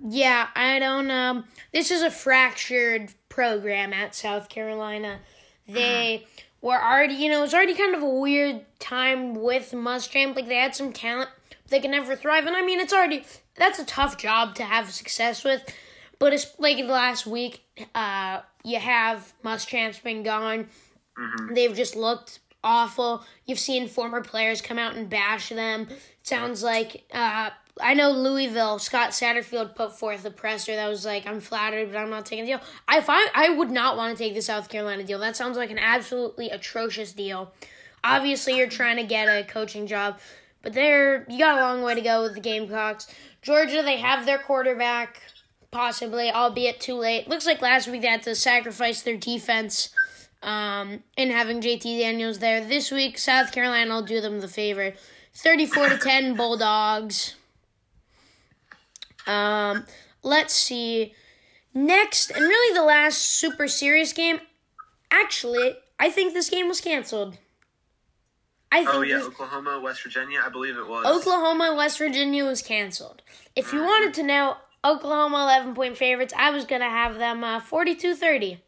Yeah, I don't um this is a fractured program at South Carolina. They were already you know, it was already kind of a weird time with Muschamp. Like they had some talent, but they could never thrive. And I mean it's already that's a tough job to have success with. But it's like the last week, uh, you have Muschamp's been gone. They've just looked awful. You've seen former players come out and bash them. It sounds like uh, I know Louisville. Scott Satterfield put forth a presser that was like, "I'm flattered, but I'm not taking the deal." I find I would not want to take the South Carolina deal. That sounds like an absolutely atrocious deal. Obviously, you're trying to get a coaching job, but there you got a long way to go with the Gamecocks. Georgia, they have their quarterback, possibly, albeit too late. Looks like last week they had to sacrifice their defense um, and having JT Daniels there. This week, South Carolina will do them the favor. 34 to 10 Bulldogs. Um, let's see. Next, and really the last super serious game. Actually, I think this game was canceled. I think Oh yeah, this- Oklahoma, West Virginia, I believe it was. Oklahoma, West Virginia was canceled. If you wanted to know, Oklahoma 11 point favorites, I was going to have them uh, 42 30.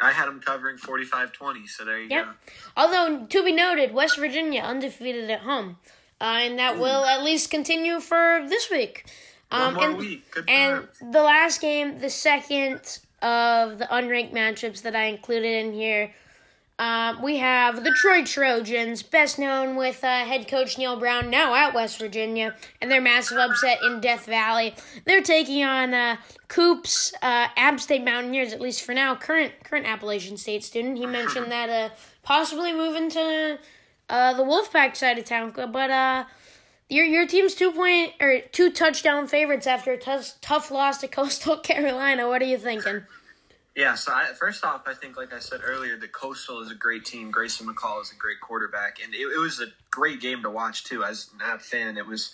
I had them covering 45-20, so there you Yep. go. Although, to be noted, West Virginia undefeated at home. Uh, and that will at least continue for this week. Um, One more and, week. Good and them. the last game, the second of the unranked matchups that I included in here, um, we have the Troy Trojans, best known with uh, head coach Neal Brown, now at West Virginia, and their massive upset in Death Valley. They're taking on uh, Coops, uh, App State Mountaineers, at least for now, current current Appalachian State student. He mentioned that uh, possibly moving to uh, the Wolfpack side of town, but uh, your your team's two point or two touchdown favorites after a tough tough loss to Coastal Carolina. What are you thinking? Yeah, so I, first off, I think, like I said earlier, the Coastal is a great team. Grayson McCall is a great quarterback, and it, it was a great game to watch too. As an App fan, it was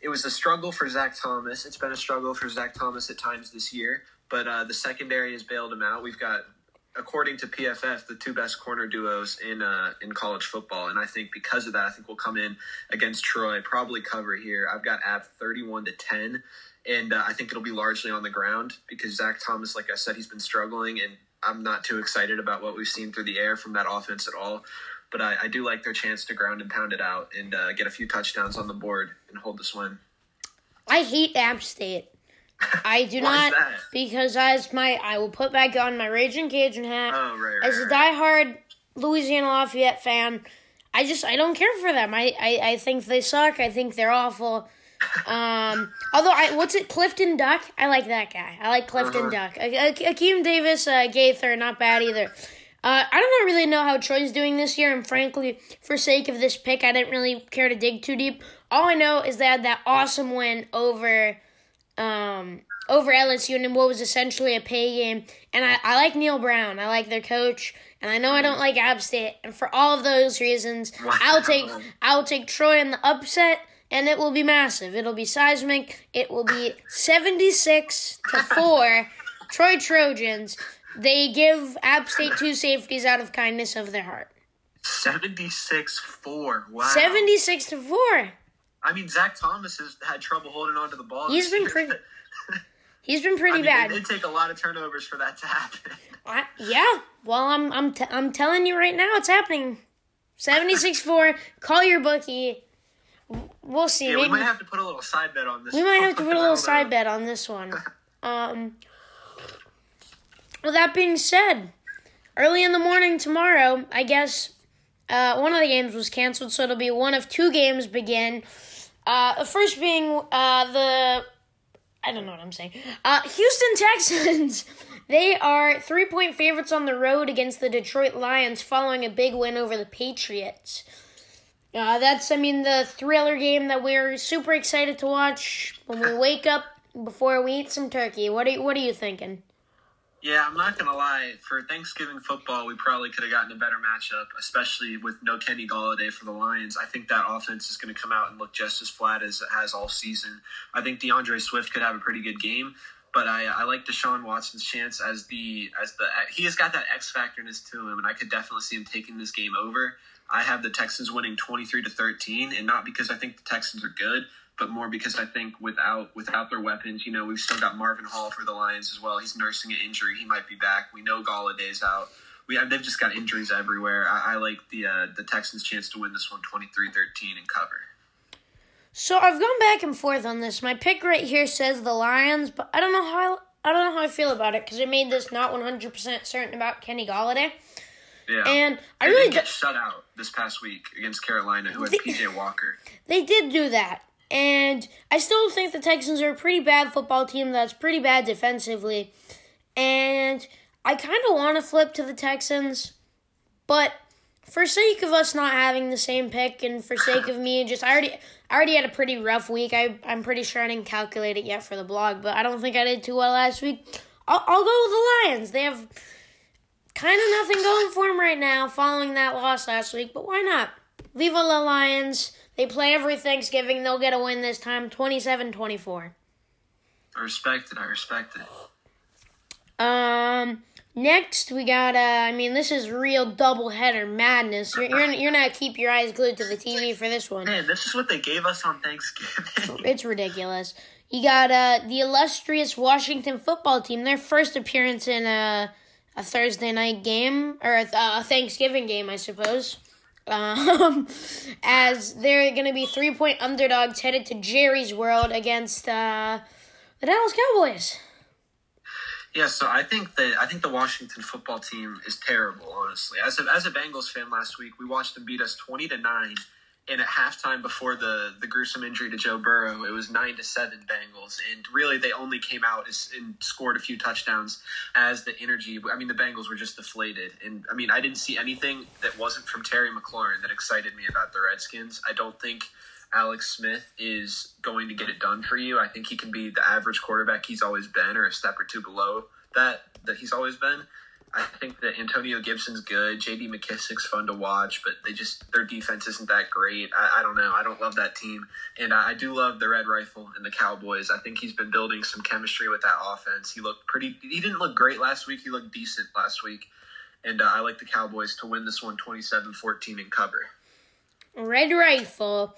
it was a struggle for Zach Thomas. It's been a struggle for Zach Thomas at times this year, but uh, the secondary has bailed him out. We've got, according to PFF, the two best corner duos in uh, in college football, and I think because of that, I think we'll come in against Troy, probably cover here. I've got App thirty-one to ten and uh, I think it'll be largely on the ground because Zach Thomas, like I said, he's been struggling, and I'm not too excited about what we've seen through the air from that offense at all. But I, I do like their chance to ground and pound it out and uh, get a few touchdowns on the board and hold this win. I hate App State. I do not because as my I will put back on my Raging Cajun hat Oh, right, right, as a diehard Louisiana Lafayette fan. I just I don't care for them. I, I, I think they suck. I think they're awful. Um, although I what's it Clifton Duck? I like that guy. I like Clifton Uh-huh. Duck. A- A- Akeem Davis, uh, Gaither, not bad either. Uh, I don't really know how Troy's doing this year, and frankly, for sake of this pick, I didn't really care to dig too deep. All I know is they had that awesome win over um, over LSU in what was essentially a pay game. And I, I like Neal Brown. I like their coach. And I know I don't like App State. And for all of those reasons, I'll take I'll take Troy in the upset and it will be massive. It'll be seismic. It will be 76 to 4 Troy Trojans. They give App State two safeties out of kindness of their heart. 76 4. Wow. 76 to 4. I mean, Zach Thomas has had trouble holding on to the ball. He's been year. pretty He's been pretty I mean, bad. It did take a lot of turnovers for that to happen. I, yeah. Well, I'm I'm t- I'm telling you right now, it's happening. 76-4. Call your bookie. We'll see. Yeah, we Maybe might have to put a little side bet on this. One. We might have to put a little side bet on this one. Um. Well, that being said, early in the morning tomorrow, I guess uh, one of the games was canceled, so it'll be one of two games begin. Uh, the first being uh, the I don't know what I'm saying. Uh, Houston Texans. They are three point favorites on the road against the Detroit Lions following a big win over the Patriots. Uh, that's, I mean, the thriller game that we're super excited to watch when we wake up before we eat some turkey. What are you, what are you thinking? Yeah, I'm not gonna lie. For Thanksgiving football, we probably could have gotten a better matchup, especially with no Kenny Golladay for the Lions. I think that offense is going to come out and look just as flat as it has all season. I think D'Andre Swift could have a pretty good game, but I, I like Deshaun Watson's chance as the as the he has got that X factorness to him, and I could definitely see him taking this game over. I have the Texans winning 23 to 13, and not because I think the Texans are good, but more because I think without without their weapons, you know, we've still got Marvin Hall for the Lions as well. He's nursing an injury; he might be back. We know Golladay's out. We have, they've just got injuries everywhere. I, I like the uh, the Texans' chance to win this one 23-13 and cover. So I've gone back and forth on this. My pick right here says the Lions, but I don't know how I, I don't know how I feel about it because I made this not 100% certain about Kenny Golladay. Yeah, And I they really did get shut out this past week against Carolina, who had They- PJ Walker. They did do that. And I still think the Texans are a pretty bad football team that's pretty bad defensively. And I kind of want to flip to the Texans, but for sake of us not having the same pick and for sake of me just I already I already had a pretty rough week. I I'm pretty sure I didn't calculate it yet for the blog, but I don't think I did too well last week. I'll, I'll go with the Lions. They have kind of nothing going for them right now following that loss last week, but why not? Viva la Lions. They play every Thanksgiving. They'll get a win this time 27 24. I respect it. I respect it. Um, next we got, uh, I mean, this is real doubleheader madness. You're, you're, you're not keep your eyes glued to the TV for this one. Man, this is what they gave us on Thanksgiving. It's ridiculous. You got uh, the illustrious Washington football team, their first appearance in a, a Thursday night game, or a, a Thanksgiving game, I suppose. Um, as they're going to be three point underdogs headed to Jerry's World against uh, the Dallas Cowboys. Yeah, so I think that I think the Washington football team is terrible. Honestly, as a, as a Bengals fan last week, we watched them beat us twenty to nine, and at halftime before the the gruesome injury to Joe Burrow, it was nine to seven Bengals, and really they only came out and scored a few touchdowns as the energy. I mean, the Bengals were just deflated, and I mean, I didn't see anything that wasn't from Terry McLaurin that excited me about the Redskins. I don't think. Alex Smith is going to get it done for you. I think he can be the average quarterback he's always been, or a step or two below that that he's always been. I think that Antonio Gibson's good. J.D. McKissic's fun to watch, but they just their defense isn't that great. I, I don't know. I don't love that team, and I, I do love the Red Rifle and the Cowboys. I think he's been building some chemistry with that offense. He looked pretty. He didn't look great last week. He looked decent last week, and uh, I like the Cowboys to win this one 27-14 and cover. Red Rifle.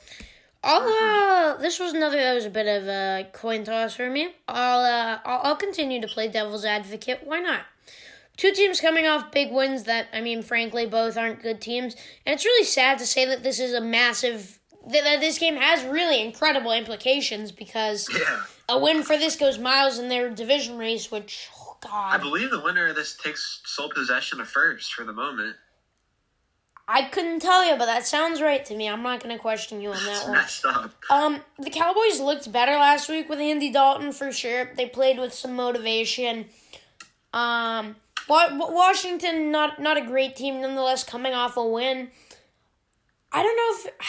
I'll, uh, this was another that was a bit of a coin toss for me. I'll, uh, I'll, I'll continue to play devil's advocate. Why not? Two teams coming off big wins that, I mean, frankly, both aren't good teams. And it's really sad to say that this is a massive, that, that this game has really incredible implications because Yeah. a win for this goes miles in their division race, which, oh, I believe the winner of this takes sole possession of first for the moment. I couldn't tell you, but that sounds right to me. I'm not going to question you on that one. messed up. Um, the Cowboys looked better last week with Andy Dalton for sure. They played with some motivation. Um, Washington, not not a great team, nonetheless, coming off a win. I don't know if.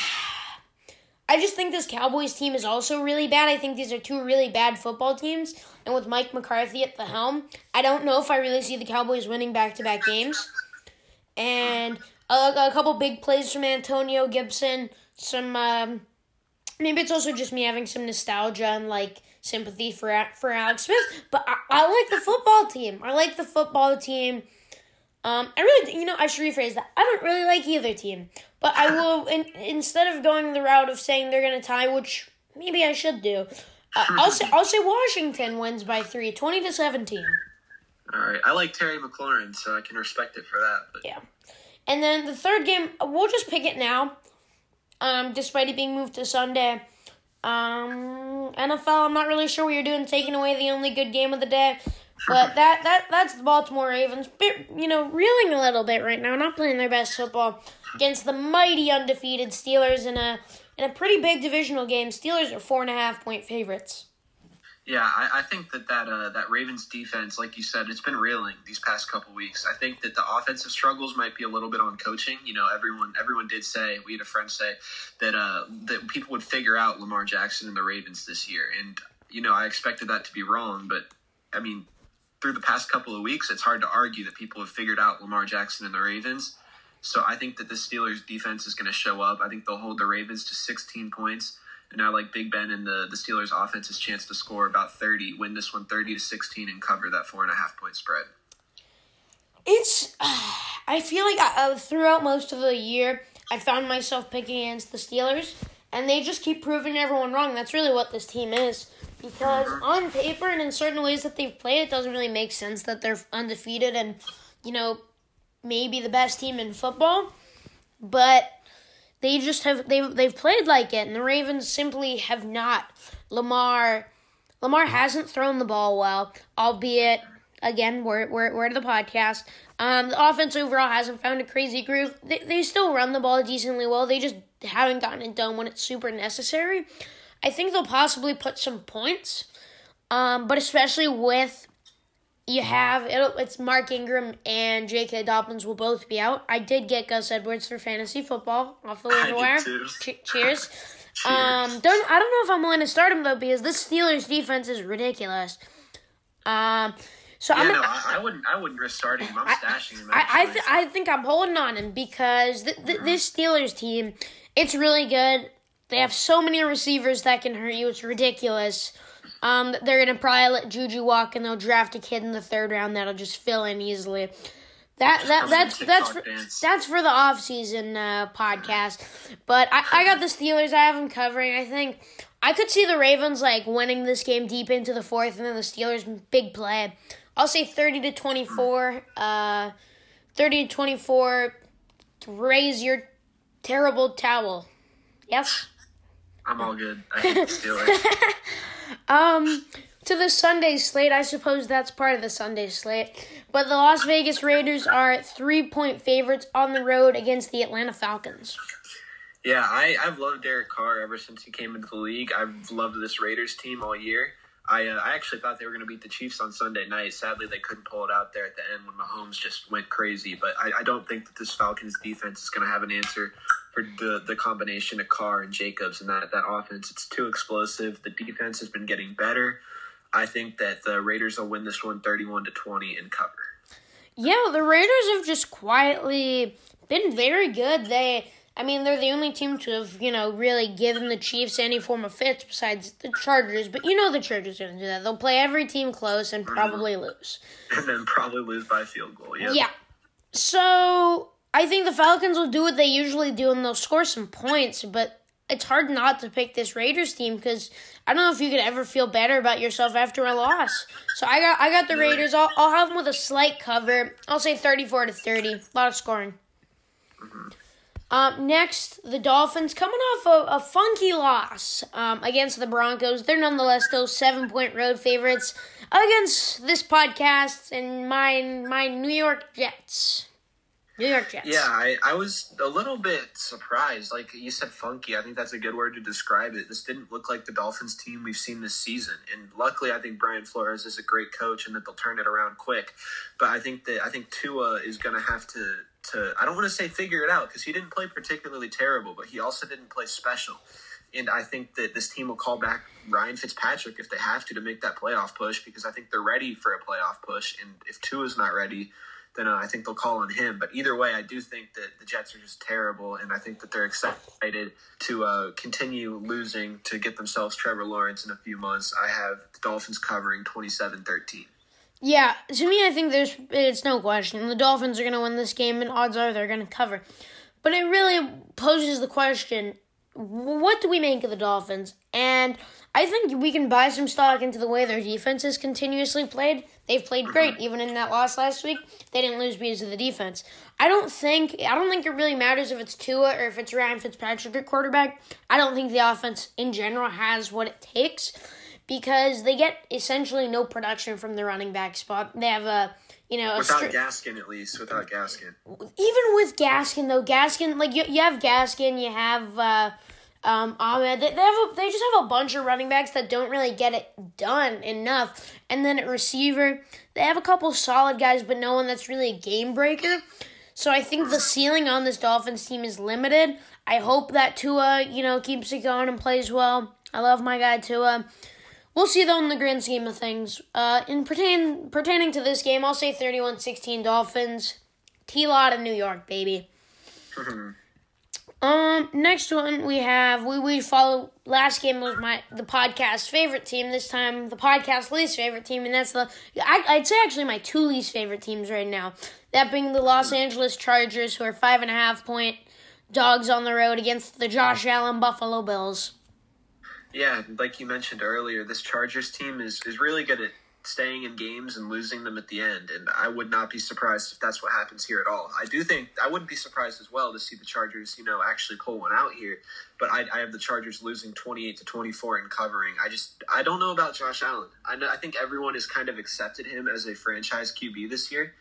I just think this Cowboys team is also really bad. I think these are two really bad football teams. And with Mike McCarthy at the helm, I don't know if I really see the Cowboys winning back to back games. And a, a, couple big plays from Antonio Gibson. Some. Um, maybe it's also just me having some nostalgia and like sympathy for for Alex Smith. But I, I like the football team. I like the football team. Um, I really, you know, I should rephrase that. I don't really like either team, but I will. In, instead of going the route of saying they're gonna tie, which maybe I should do, uh, I'll say I'll say Washington wins by three, 20 to seventeen. All right, I like Terry McLaurin, so I can respect it for that. But. Yeah, and then the third game, we'll just pick it now. Um, despite it being moved to Sunday. Um, NFL, I'm not really sure what you're doing, taking away the only good game of the day. But that, that that's the Baltimore Ravens, you know, reeling a little bit right now, not playing their best football against the mighty undefeated Steelers in a in a pretty big divisional game. Steelers are four and a half point favorites. Yeah, I, I think that that uh, that Ravens defense, like you said, it's been reeling these past couple weeks. I think that the offensive struggles might be a little bit on coaching. You know, everyone everyone did say we had a friend say that uh, that people would figure out Lamar Jackson and the Ravens this year, and you know I expected that to be wrong, but I mean through the past couple of weeks, it's hard to argue that people have figured out Lamar Jackson and the Ravens. So I think that the Steelers defense is going to show up. I think they'll hold the Ravens to 16 points. And I like Big Ben and the, the Steelers offense's chance to score about 30, win this one 30 to 16, and cover that four and a half point spread. It's, uh, I feel like I, uh, throughout most of the year, I found myself picking against the Steelers, and they just keep proving everyone wrong. That's really what this team is. Because mm-hmm. on paper and in certain ways that they've played, it doesn't really make sense that they're undefeated and, you know, maybe the best team in football. But they just have they they've played like it, and the Ravens simply have not. Lamar Lamar hasn't thrown the ball well, albeit again we're we're, we're the podcast. Um, the offense overall hasn't found a crazy groove. They, they still run the ball decently well. They just haven't gotten it done when it's super necessary. I think they'll possibly put some points, um, but especially with you have it's Mark Ingram and J.K. Dobbins will both be out. I did get Gus Edwards for fantasy football off the waiver wire. Che- cheers. cheers. Um, don't I don't know if I'm willing to start him though because this Steelers defense is ridiculous. Um, so yeah, I'm. No, I, I, wouldn't. I wouldn't risk starting him. I'm I, stashing him. I I, th- I, think I'm holding on him because th- th- this Steelers team, it's really good. They have so many receivers that can hurt you. It's ridiculous. Um, they're gonna probably let Juju walk, and they'll draft a kid in the third round that'll just fill in easily. That that that's that's for, that's for the off season uh, podcast. But I, I got the Steelers. I have them covering. I think I could see the Ravens like winning this game deep into the fourth, and then the Steelers big play. I'll say thirty to twenty four. Uh, thirty to twenty four. Raise your terrible towel. Yes. I'm all good. I think the Steelers. um, to the Sunday slate, I suppose that's part of the Sunday slate. But the Las Vegas Raiders are three point favorites on the road against the Atlanta Falcons. Yeah, I, I've loved Derek Carr ever since he came into the league. I've loved this Raiders team all year. I, uh, I actually thought they were going to beat the Chiefs on Sunday night. Sadly, they couldn't pull it out there at the end when Mahomes just went crazy. But I, I don't think that this Falcons defense is going to have an answer the the combination of Carr and Jacobs and that that offense. It's too explosive. The defense has been getting better. I think that the Raiders will win this one 31 to 20 and cover. Yeah, the Raiders have just quietly been very good. They I mean, they're the only team to have, you know, really given the Chiefs any form of fits besides the Chargers. But you know the Chargers are going to do that. They'll play every team close and probably mm-hmm. lose. And then probably lose by field goal. Yep. Yeah. So I think the Falcons will do what they usually do and they'll score some points, but it's hard not to pick this Raiders team because I don't know if you could ever feel better about yourself after a loss. So I got I got the Raiders. I'll, I'll have them with a slight cover. I'll say 34 to 30. A lot of scoring. Mm-hmm. Um, next, the Dolphins coming off a, a funky loss um, against the Broncos. They're nonetheless still seven point road favorites against this podcast and my my New York Jets. New York Jets. Yeah, I, I was a little bit surprised. Like you said, funky. I think that's a good word to describe it. This didn't look like the Dolphins team we've seen this season. And luckily, I think Brian Flores is a great coach and that they'll turn it around quick. But I think that I think Tua is going to have to to. I don't want to say figure it out because he didn't play particularly terrible, but he also didn't play special. And I think that this team will call back Ryan Fitzpatrick if they have to to make that playoff push because I think they're ready for a playoff push. And if Tua's not ready then uh, I think they'll call on him. But either way, I do think that the Jets are just terrible, and I think that they're excited to uh, continue losing to get themselves Trevor Lawrence in a few months. I have the Dolphins covering 27 13. Yeah, to me, I think there's it's no question the Dolphins are going to win this game, and odds are they're going to cover. But it really poses the question: What do we make of the Dolphins? And I think we can buy some stock into the way their defense has continuously played. They've played great, even in that loss last week. They didn't lose because of the defense. I don't think I don't think it really matters if it's Tua or if it's Ryan Fitzpatrick at quarterback. I don't think the offense in general has what it takes because they get essentially no production from the running back spot. They have a you know without stri- Gaskin at least without Gaskin. Even with Gaskin though, Gaskin like you, you have Gaskin, you have. Uh, um, Ahmed. They, they have a, they just have a bunch of running backs that don't really get it done enough. And then at receiver, they have a couple solid guys, but no one that's really a game breaker. So I think the ceiling on this Dolphins team is limited. I hope that Tua, you know, keeps it going and plays well. I love my guy Tua. We'll see though in the grand scheme of things. Uh, in pertain pertaining to this game, I'll say 31-16 Dolphins. T lot of New York, baby. Um, next one we have we we follow. Last game was my the podcast favorite team. This time the podcast least favorite team, and that's the I, I'd say actually my two least favorite teams right now. That being the Los Angeles Chargers, who are five and a half point dogs on the road against the Josh Allen Buffalo Bills. Yeah, like you mentioned earlier, this Chargers team is is really good at staying in games and losing them at the end. And I would not be surprised if that's what happens here at all. I do think I wouldn't be surprised as well to see the Chargers, you know, actually pull one out here. But I, I have the Chargers losing twenty eight to twenty four and covering. I just I don't know about Josh Allen. I know, I think everyone has kind of accepted him as a franchise QB this year.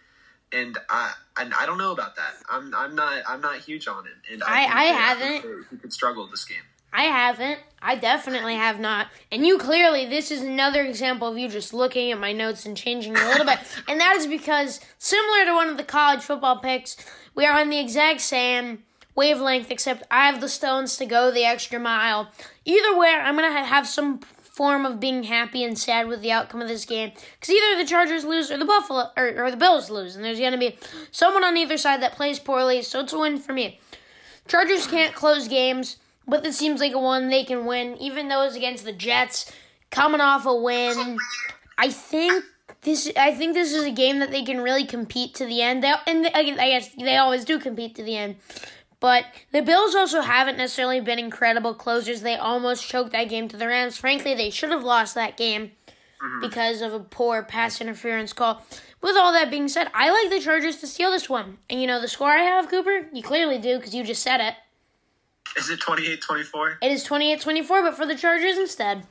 And I and I don't know about that. I'm I'm not I'm not huge on it. And I, I, I haven't. He could struggle this game. I haven't. I definitely have not. And you clearly, this is another example of you just looking at my notes and changing a little bit. And that is because, similar to one of the college football picks, we are on the exact same wavelength, except I have the stones to go the extra mile. Either way, I'm going to have some form of being happy and sad with the outcome of this game. Because either the Chargers lose or the Buffalo or, or the Bills lose. And there's going to be someone on either side that plays poorly, so it's a win for me. Chargers can't close games but this seems like a one they can win, even though it's against the Jets, coming off a win. I think this. I think this is a game that they can really compete to the end. They, and they, I guess they always do compete to the end. But the Bills also haven't necessarily been incredible closers. They almost choked that game to the Rams. Frankly, they should have lost that game mm-hmm. because of a poor pass interference call. With all that being said, I like the Chargers to steal this one. And you know the score I have, Cooper? You clearly do because you just said it. Is it 28-24? It is 28-24, but for the Chargers instead.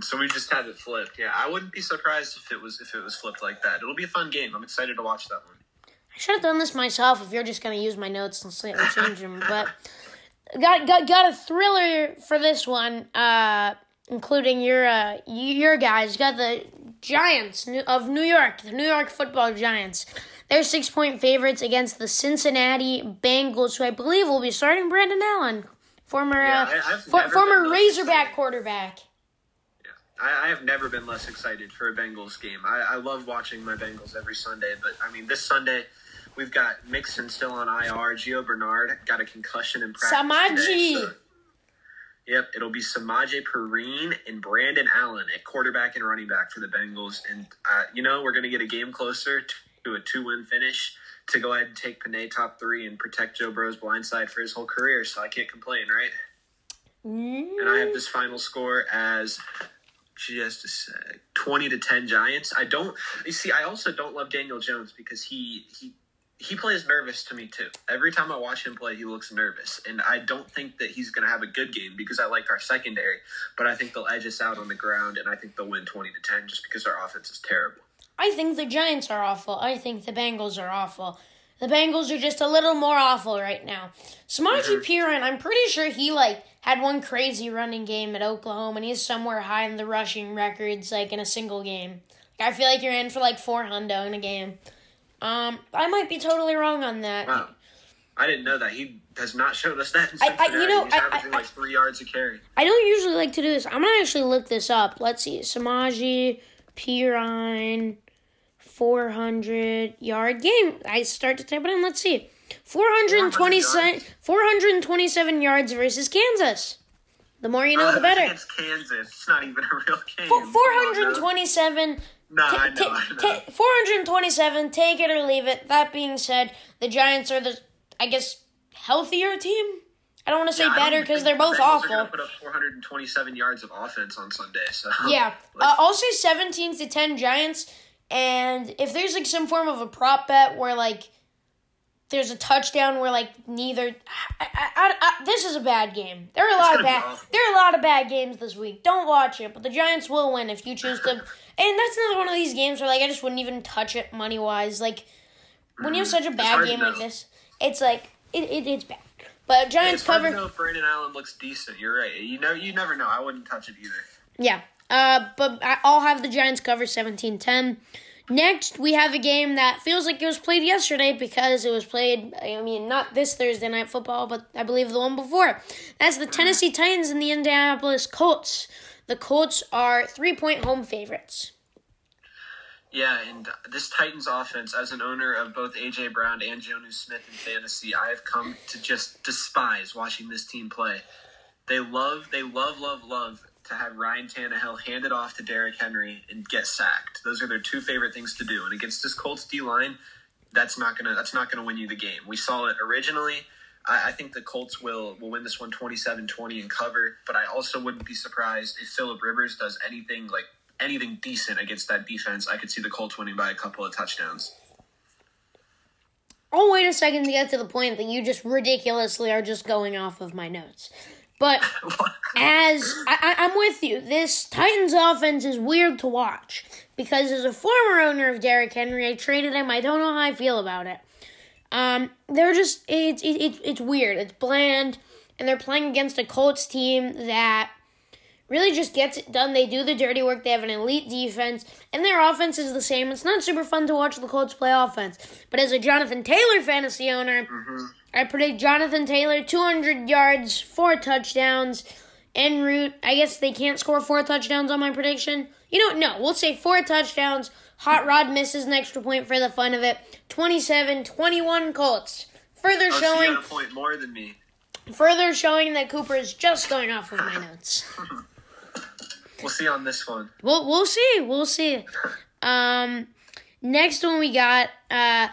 so we just had it flipped. Yeah, I wouldn't be surprised if it was if it was flipped like that. It'll be a fun game. I'm excited to watch that one. I should have done this myself if you're just going to use my notes and slightly change them. But got got got a thriller for this one, uh, including your uh, your guys. Got the Giants of New York, the New York Football Giants. They're six point favorites against the Cincinnati Bengals, who I believe will be starting Brandon Allen, former yeah, uh, for, former Razorback excited. quarterback. Yeah, I, I, have never been less excited for a Bengals game. I, I love watching my Bengals every Sunday, but I mean this Sunday. We've got Mixon still on IR. Gio Bernard got a concussion in practice. Samaje. Today, so Yep, it'll be Samaje Perine and Brandon Allen at quarterback and running back for the Bengals. And, uh, you know, we're going to get a game closer to a two win finish to go ahead and take Penei top three and protect Joe Burrow's blindside for his whole career. So I can't complain, right? And I have this final score as just a sec, 20 to 10 Giants. I don't, you see, I also don't love Daniel Jones because he, he, he plays nervous to me too. Every time I watch him play, he looks nervous, and I don't think that he's going to have a good game because I like our secondary. But I think they'll edge us out on the ground, and I think they'll win twenty to ten just because our offense is terrible. I think the Giants are awful. I think the Bengals are awful. The Bengals are just a little more awful right now. Samaje Mhm. Perine, I'm pretty sure he like had one crazy running game at Oklahoma, and he's somewhere high in the rushing records, like in a single game. Like, I feel like you're in for like four hundo in a game. Um, I might be totally wrong on that. Wow. I didn't know that. He has not showed us that in I- I- you know, He's I- averaging I- like three yards a carry. I don't usually like to do this. I'm gonna actually look this up. Let's see, Samaje Perine, 400 yard game. I start to type it in. Let's see, 427, 427 yards versus Kansas. The more you know, Uh, the better. It's Kansas. It's not even a real game. Four- 427. No, I know, I know. ta- 427. Take it or leave it. That being said, the Giants are the, I guess, healthier team. I don't want to say Yeah, better because they're both awful. gonna put up 427 yards of offense on Sunday. So Yeah, Like, uh, I'll say 17 to 10 Giants. And if there's like some form of a prop bet where like there's a touchdown where like neither, I, I, I, this is a bad game. There are a lot of bad, there are a lot of bad games this week. Don't watch it, but the Giants will win if you choose to. And that's another one of these games where like I just wouldn't even touch it money wise. Like when you have mm, such a bad game like this, it's like it, it it's bad. But Giants hard cover. to know if Brandon Allen looks decent. You're right. You know, you never know. I wouldn't touch it either. Yeah. Uh, but I'll have the Giants cover 17 10. Next, we have a game that feels like it was played yesterday because it was played, I mean, not this Thursday night football, but I believe the one before. That's the Tennessee Titans and the Indianapolis Colts. The Colts are three point home favorites. Yeah, and this Titans offense, as an owner of both AJ Brown and Jonnu Smith in fantasy, I have come to just despise watching this team play. They love, they love, love, love to have Ryan Tannehill hand it off to Derrick Henry and get sacked. Those are their two favorite things to do. And against this Colts D line, that's not gonna that's not gonna win you the game. We saw it originally. I, I think the Colts will will win this one 27-20 and cover, but I also wouldn't be surprised if Philip Rivers does anything like anything decent against that defense. I could see the Colts winning by a couple of touchdowns. I'll wait a second to get to the point that you just ridiculously are just going off of my notes. But as I, I'm with you, this Titans offense is weird to watch because as a former owner of Derrick Henry, I traded him. I don't know how I feel about it. Um, they're just it's it, it, it's weird. It's bland, and they're playing against a Colts team that really just gets it done. They do the dirty work. They have an elite defense, and their offense is the same. It's not super fun to watch the Colts play offense, but as a Jonathan Taylor fantasy owner, mm-hmm. I predict Jonathan Taylor 200 yards, four touchdowns, en route. I guess they can't score four touchdowns on my prediction. You know, no, we'll say four touchdowns. Hot Rod misses an extra point for the fun of it. 27 21 Colts. Further Oh, so showing a point more than me. further showing that Cooper is just going off of my notes. We'll see on this one. We'll we'll see. We'll see. Um, next one we got uh,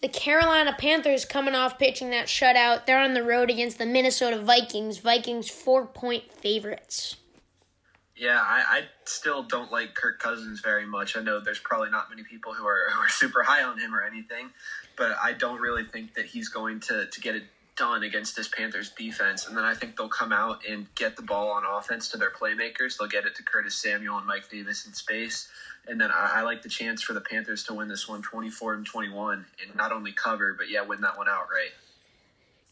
the Carolina Panthers coming off pitching that shutout. They're on the road against the Minnesota Vikings. Vikings four point favorites. Yeah, I, I still don't like Kirk Cousins very much. I know there's probably not many people who are, who are super high on him or anything, but I don't really think that he's going to, to get it done against this Panthers defense. And then I think they'll come out and get the ball on offense to their playmakers. They'll get it to Curtis Samuel and Mike Davis in space. And then I, I like the chance for the Panthers to win this one 24 and 21 and not only cover, but yeah, win that one outright.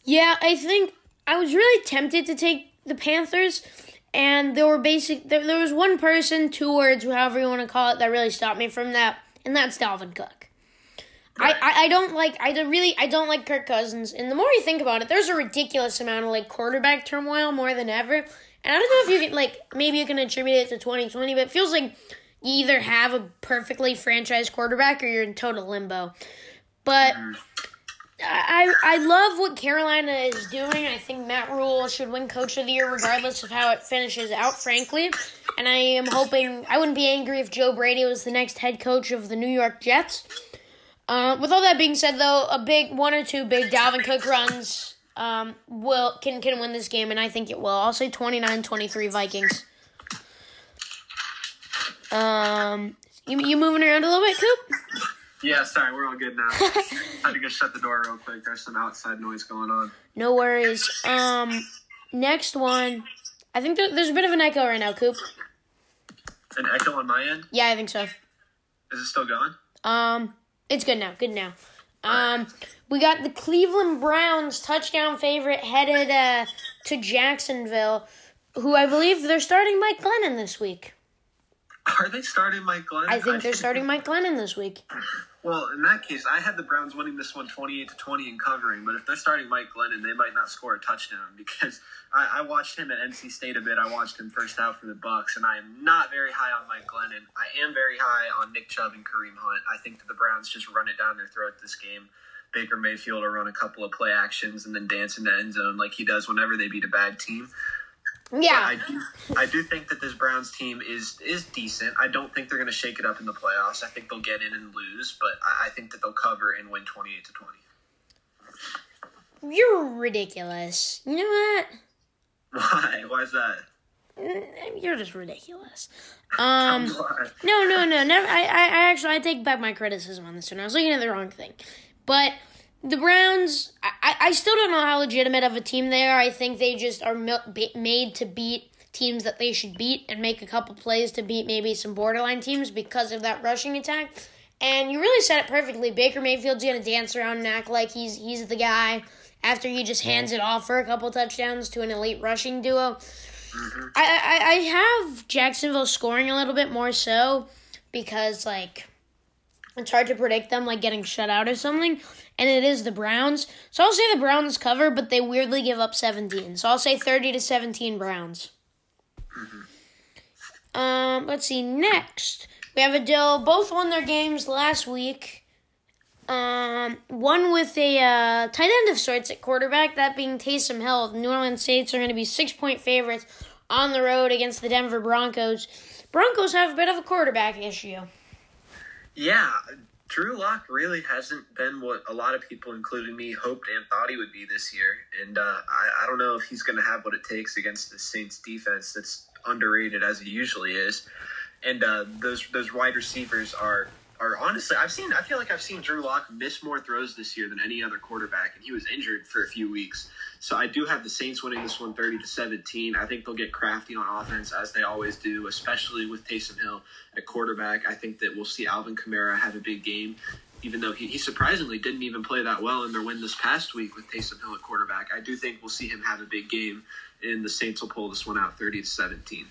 Yeah, I think I was really tempted to take the Panthers, and there were basic. There, there was one person, two words, however you want to call it, that really stopped me from that, and that's Dalvin Cook. I, I, I don't like I really I don't like Kirk Cousins, and the more you think about it, there's a ridiculous amount of like quarterback turmoil more than ever. And I don't know if you can like maybe you can attribute it to 2020, but it feels like you either have a perfectly franchised quarterback or you're in total limbo. But mm. I I love what Carolina is doing. I think Matt Rhule should win Coach of the Year regardless of how it finishes out, frankly. And I am hoping I wouldn't be angry if Joe Brady was the next head coach of the New York Jets. Uh, with all that being said, though, a big one or two big Dalvin Cook runs um, will can can win this game, and I think it will. I'll say 29-23 Vikings. Um, you you moving around a little bit, Coop? Yeah, sorry, we're all good now. I had to go shut the door real quick. There's some outside noise going on. No worries. Um, next one. I think there, there's a bit of an echo right now, Coop. An echo on my end? Yeah, I think so. Is it still going? Um, it's good now. Good now. Um, we got the Cleveland Browns touchdown favorite headed uh, to Jacksonville, who I believe they're starting Mike Glennon this week. Are they starting Mike Glennon? I think they're starting Mike Glennon this week. Well, in that case, I had the Browns winning this one 28 to 20 and covering. But if they're starting Mike Glennon, they might not score a touchdown because I, I watched him at NC State a bit. I watched him first out for the Bucs, and I am not very high on Mike Glennon. I am very high on Nick Chubb and Kareem Hunt. I think that the Browns just run it down their throat this game. Baker Mayfield will run a couple of play actions and then dance in the end zone like he does whenever they beat a bad team. Yeah. I do, I do think that this Browns team is is decent. I don't think they're going to shake it up in the playoffs. I think they'll get in and lose, but I, I think that they'll cover and win twenty eight to twenty. You're ridiculous. You know what? Why? Why is that? You're just ridiculous. Um, no, no, no, never. I, I, I actually, I take back my criticism on this one. I was looking at the wrong thing, but the Browns, I, I still don't know how legitimate of a team they are. I think they just are made to beat teams that they should beat and make a couple plays to beat maybe some borderline teams because of that rushing attack. And you really said it perfectly. Baker Mayfield's gonna dance around and act like he's he's the guy after he just hands it off for a couple touchdowns to an elite rushing duo. Mm-hmm. I, I I have Jacksonville scoring a little bit more so because like it's hard to predict them like getting shut out or something, and it is the Browns. So I'll say the Browns cover, but they weirdly give up 17. So I'll say 30 to 17 Browns. Mm-hmm. Um, let's see. Next, we have a deal. Both won their games last week. Um, one with a uh, tight end of sorts at quarterback, that being Taysom Hill. New Orleans Saints are going to be six point favorites on the road against the Denver Broncos. Broncos have a bit of a quarterback issue. Yeah, Drew Lock really hasn't been what a lot of people, including me, hoped and thought he would be this year. And uh, I, I don't know if he's going to have what it takes against the Saints defense that's underrated as he usually is. And uh, those those wide receivers are are honestly, I've seen. I feel like I've seen Drew Lock miss more throws this year than any other quarterback, and he was injured for a few weeks. So I do have the Saints winning this one, thirty to seventeen. I think they'll get crafty on offense as they always do, especially with Taysom Hill at quarterback. I think that we'll see Alvin Kamara have a big game. Even though he, he surprisingly didn't even play that well in their win this past week with Taysom Hill at quarterback, I do think we'll see him have a big game, and the Saints will pull this one out 30 to 17.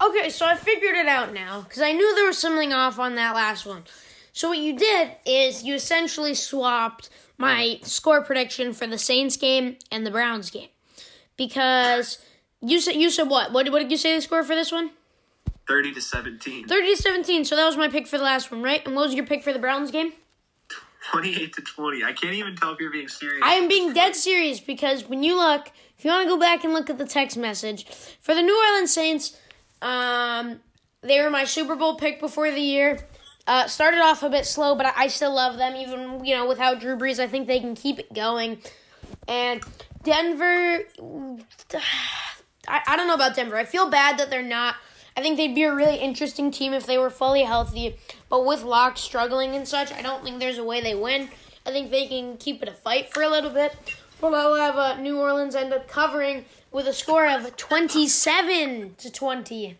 Okay, so I figured it out now because I knew there was something off on that last one. So what you did is you essentially swapped my score prediction for the Saints game and the Browns game because you said you said what? What, what did you say the score for this one? 30 to 17. 30 to 17. So that was my pick for the last one, right? And what was your pick for the Browns game? 28 to 20. I can't even tell if you're being serious. I am being dead serious because when you look, if you want to go back and look at the text message for the New Orleans Saints, um, they were my Super Bowl pick before the year. Uh, started off a bit slow, but I, still love them. Even you know without Drew Brees, I think they can keep it going. And Denver, I, I don't know about Denver. I feel bad that they're not. I think they'd be a really interesting team if they were fully healthy. But with Lock struggling and such, I don't think there's a way they win. I think they can keep it a fight for a little bit. I'll have uh, New Orleans end up covering with a score of 27 to 20.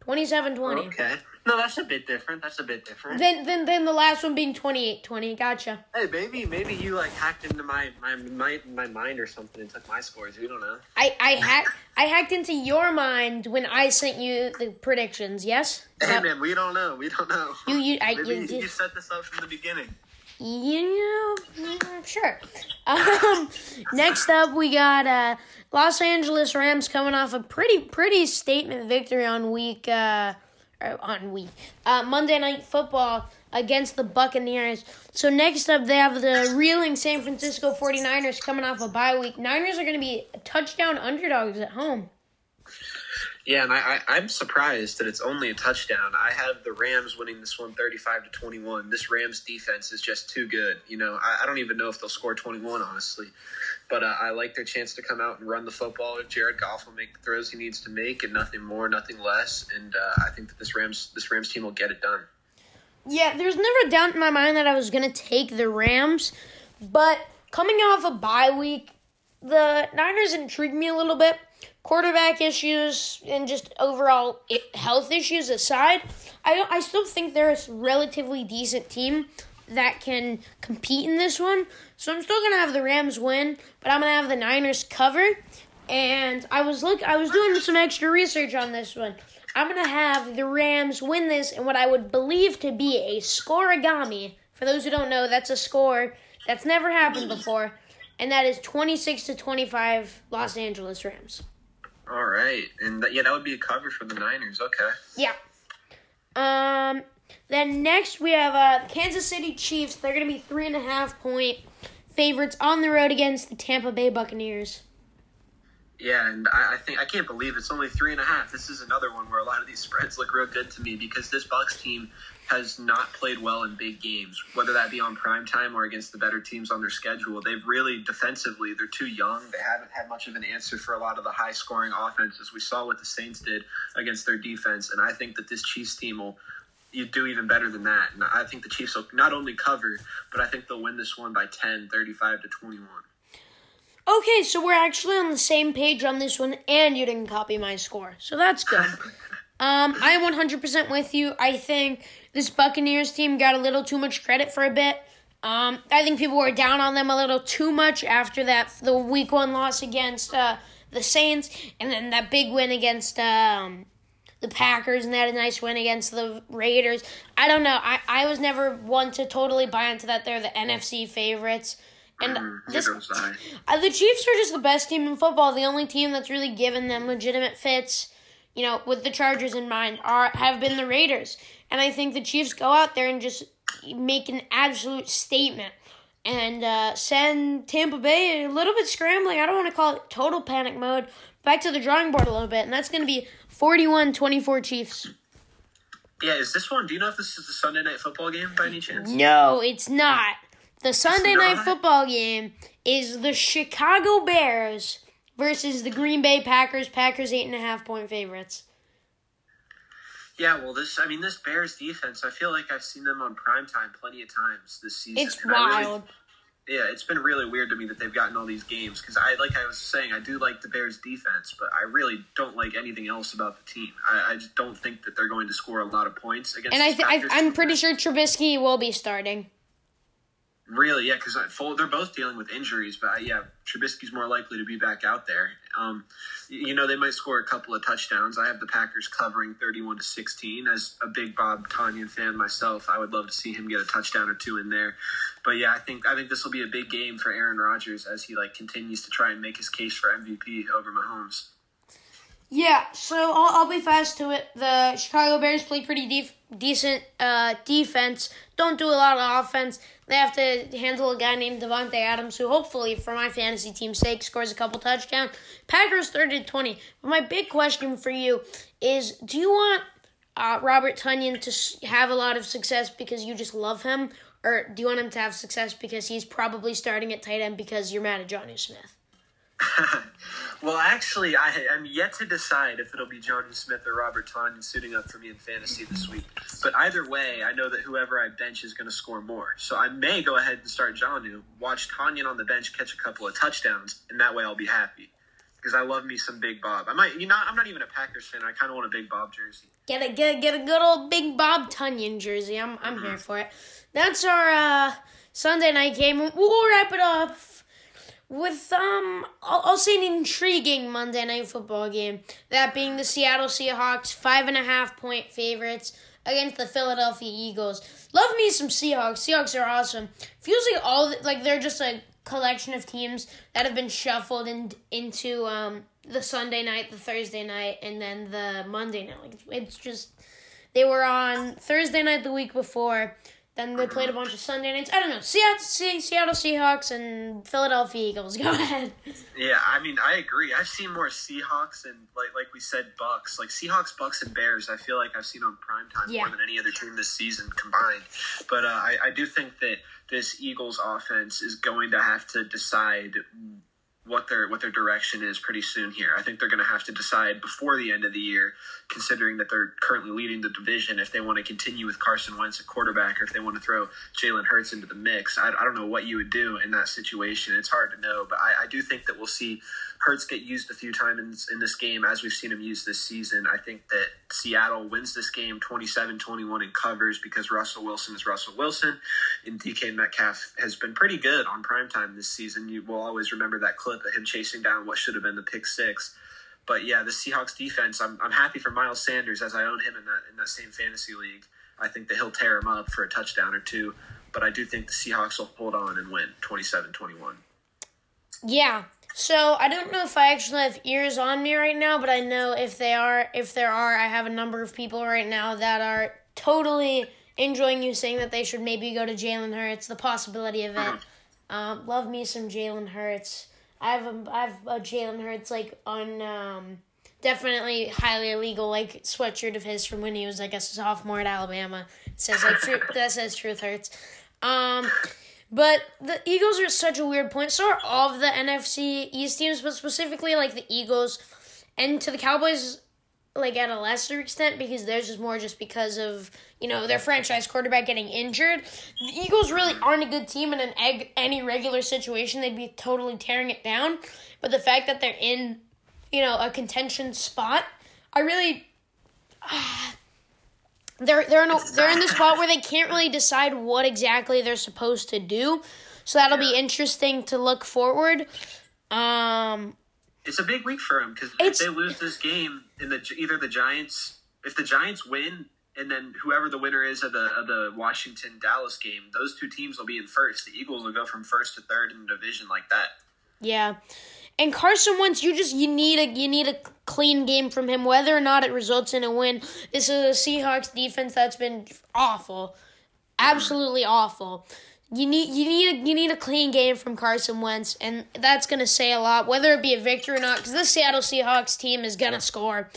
27 20. Okay. No, that's a bit different. That's a bit different. Then, then, then the last one being 28-20. Gotcha. Hey, maybe, maybe you like hacked into my my my, my mind or something and took my scores. We don't know. I I hacked I hacked into your mind when I sent you the predictions. Yes. Hey man, we don't know. We don't know. You you I maybe you, you, you set this up from the beginning. You know, sure. Um, next up, we got uh, Los Angeles Rams coming off a pretty pretty statement victory on week. Uh, on week uh, Monday Night Football against the Buccaneers. So next up, they have the reeling San Francisco 49ers coming off a bye week. Niners are going to be touchdown underdogs at home. Yeah, and I, I, am surprised that it's only a touchdown. I have the Rams winning this one 35 to 21. This Rams defense is just too good. You know, I, I don't even know if they'll score 21, honestly. But uh, I like their chance to come out and run the football. Jared Goff will make the throws he needs to make, and nothing more, nothing less. And uh, I think that this Rams this Rams team will get it done. Yeah, there's never a doubt in my mind that I was to take the Rams, but coming off a bye week, the Niners intrigued me a little bit quarterback issues and just overall health issues aside, I I still think they're a relatively decent team. that can compete in this one. So I'm still gonna have the Rams win, but I'm gonna have the Niners cover. And I was look I was doing some extra research on this one. I'm gonna have the Rams win this in what I would believe to be a scorigami. For those who don't know, that's a score that's never happened before, and that is 26 to 25 Los Angeles Rams. All right, and th- yeah, that would be a cover for the Niners. Okay. Yeah. Um. Then next we have uh Kansas City Chiefs. They're gonna be three and a half point favorites on the road against the Tampa Bay Buccaneers. Yeah, and I, I think I can't believe it's only three and a half. This is another one where a lot of these spreads look real good to me because this Bucs team has not played well in big games, whether that be on prime time or against the better teams on their schedule. They've really defensively, they're too young. They haven't had much of an answer for a lot of the high scoring offenses. We saw what the Saints did against their defense, and I think that this Chiefs team will you do even better than that. And I think the Chiefs will not only cover, but I think they'll win this one by 10, 35 to 21. Okay, so we're actually on the same page on this one, and you didn't copy my score, so that's good. um, I am 100% with you. I think this Buccaneers team got a little too much credit for a bit. Um, I think people were down on them a little too much after that the week one loss against uh, the Saints, and then that big win against um, the Packers, and they had a nice win against the Raiders. I don't know. I, I was never one to totally buy into that. They're the NFC favorites. And Mm, this, neither was I. uh, the Chiefs are just the best team in football. The only team that's really given them legitimate fits, you know, with the Chargers in mind, are have been the Raiders. And I think the Chiefs go out there and just make an absolute statement and uh, send Tampa Bay a little bit scrambling. I don't want to call it total panic mode. Back to the drawing board a little bit, and that's going to be 41-24 Chiefs. Yeah, is this one? Do you know if this is the Sunday night football game by any chance? No, it's not. The Sunday night not? football game is the Chicago Bears versus the Green Bay Packers. Packers eight and a half point favorites. Yeah, well, this I mean, this Bears defense. I feel like I've seen them on prime time plenty of times this season. It's I really- wild. yeah, it's been really weird to me that they've gotten all these games because I, like I was saying, I do like the Bears defense, but I really don't like anything else about the team. I, I just don't think that they're going to score a lot of points against. And I th- I, I'm pretty sure Trubisky will be starting. Really, yeah, because they're both dealing with injuries, but uh, yeah, Trubisky's more likely to be back out there. Um, you know, they might score a couple of touchdowns. I have the Packers covering thirty-one to sixteen. As a big Bob Tonyan fan myself, I would love to see him get a touchdown or two in there. But yeah, I think I think this will be a big game for Aaron Rodgers as he like continues to try and make his case for MVP over Mahomes. Yeah, so I'll, I'll be fast to it. The Chicago Bears play pretty def- decent uh, defense. Don't do a lot of offense. They have to handle a guy named Davante Adams, who hopefully, for my fantasy team's sake, scores a couple touchdowns. Packers 30 to 20. But my big question for you is do you want uh, Robert Tonyan to have a lot of success because you just love him? Or do you want him to have success because he's probably starting at tight end because you're mad at Jonnu Smith? Well, actually, I am yet to decide if it'll be Jonnu Smith or Robert Tonyan suiting up for me in fantasy this week. But either way, I know that whoever I bench is going to score more. So I may go ahead and start Jonnu, watch Tonyan on the bench catch a couple of touchdowns, and that way I'll be happy. Because I love me some Big Bob. I might, you know, I'm not even a Packers fan. I kind of want a Big Bob jersey. Get a get, a, get a good old Big Bob Tonyan jersey. I'm I'm here for it. That's our uh, Sunday night game. We'll wrap it up with um I'll, I'll say an intriguing Monday night football game. That being the Seattle Seahawks five and a half point favorites against the Philadelphia Eagles. Love me some Seahawks. Seahawks are awesome. Feels like all the, like they're just a collection of teams that have been shuffled in, into um the Sunday night, the Thursday night, and then the Monday night. Like it's just they were on Thursday night the week before. Then they played a bunch of Sunday nights. I don't know. Seattle, Seattle Seahawks and Philadelphia Eagles. Go ahead. Yeah, I mean, I agree. I've seen more Seahawks and like like we said, Bucs. Like Seahawks, Bucs, and Bears. I feel like I've seen on primetime Yeah. more than any other team this season combined. But uh, I, I do think that this Eagles offense is going to have to decide what their what their direction is pretty soon here. I think they're going to have to decide before the end of the year, considering that they're currently leading the division. If they want to continue with Carson Wentz at quarterback, or if they want to throw Jalen Hurts into the mix, I, I don't know what you would do in that situation. It's hard to know, but I, I do think that we'll see Hurts get used a few times in, in this game, as we've seen him use this season. I think that Seattle wins this game 27 21 and covers because Russell Wilson is Russell Wilson. And DK Metcalf has been pretty good on primetime this season. You will always remember that clip of him chasing down what should have been the pick six. But yeah, the Seahawks defense, I'm, I'm happy for Miles Sanders as I own him in that, in that same fantasy league. I think that he'll tear him up for a touchdown or two. But I do think the Seahawks will hold on and win 27 21. Yeah. So I don't know if I actually have ears on me right now, but I know if they are, if there are, I have a number of people right now that are totally enjoying you saying that they should maybe go to Jalen Hurts. The possibility of it. Um, love me some Jalen Hurts. I have a, I have a Jalen Hurts like on um, definitely highly illegal like sweatshirt of his from when he was like a sophomore at Alabama. It says like that says truth hurts. Um, but the Eagles are such a weird point. So are all of the NFC East teams, but specifically like the Eagles and to the Cowboys, like at a lesser extent because theirs is more just because of you know their franchise quarterback getting injured. The Eagles really aren't a good team in an egg, any regular situation. They'd be totally tearing it down. But the fact that they're in you know a contention spot, I really. Ah, they're they're in a, they're in the spot where they can't really decide what exactly they're supposed to do. So that'll be interesting to look forward. Um, It's a big week for them because if they lose this game, in the either the Giants, if the Giants win, and then whoever the winner is of the of the Washington Dallas game, those two teams will be in first. The Eagles will go from first to third in the division like that. yeah, and Carson Wentz, you just you need a you need a clean game from him, whether or not it results in a win. This is a Seahawks defense that's been awful, absolutely awful. You need you need a, you need a clean game from Carson Wentz, and that's gonna say a lot, whether it be a victory or not. Because this Seattle Seahawks team is gonna score.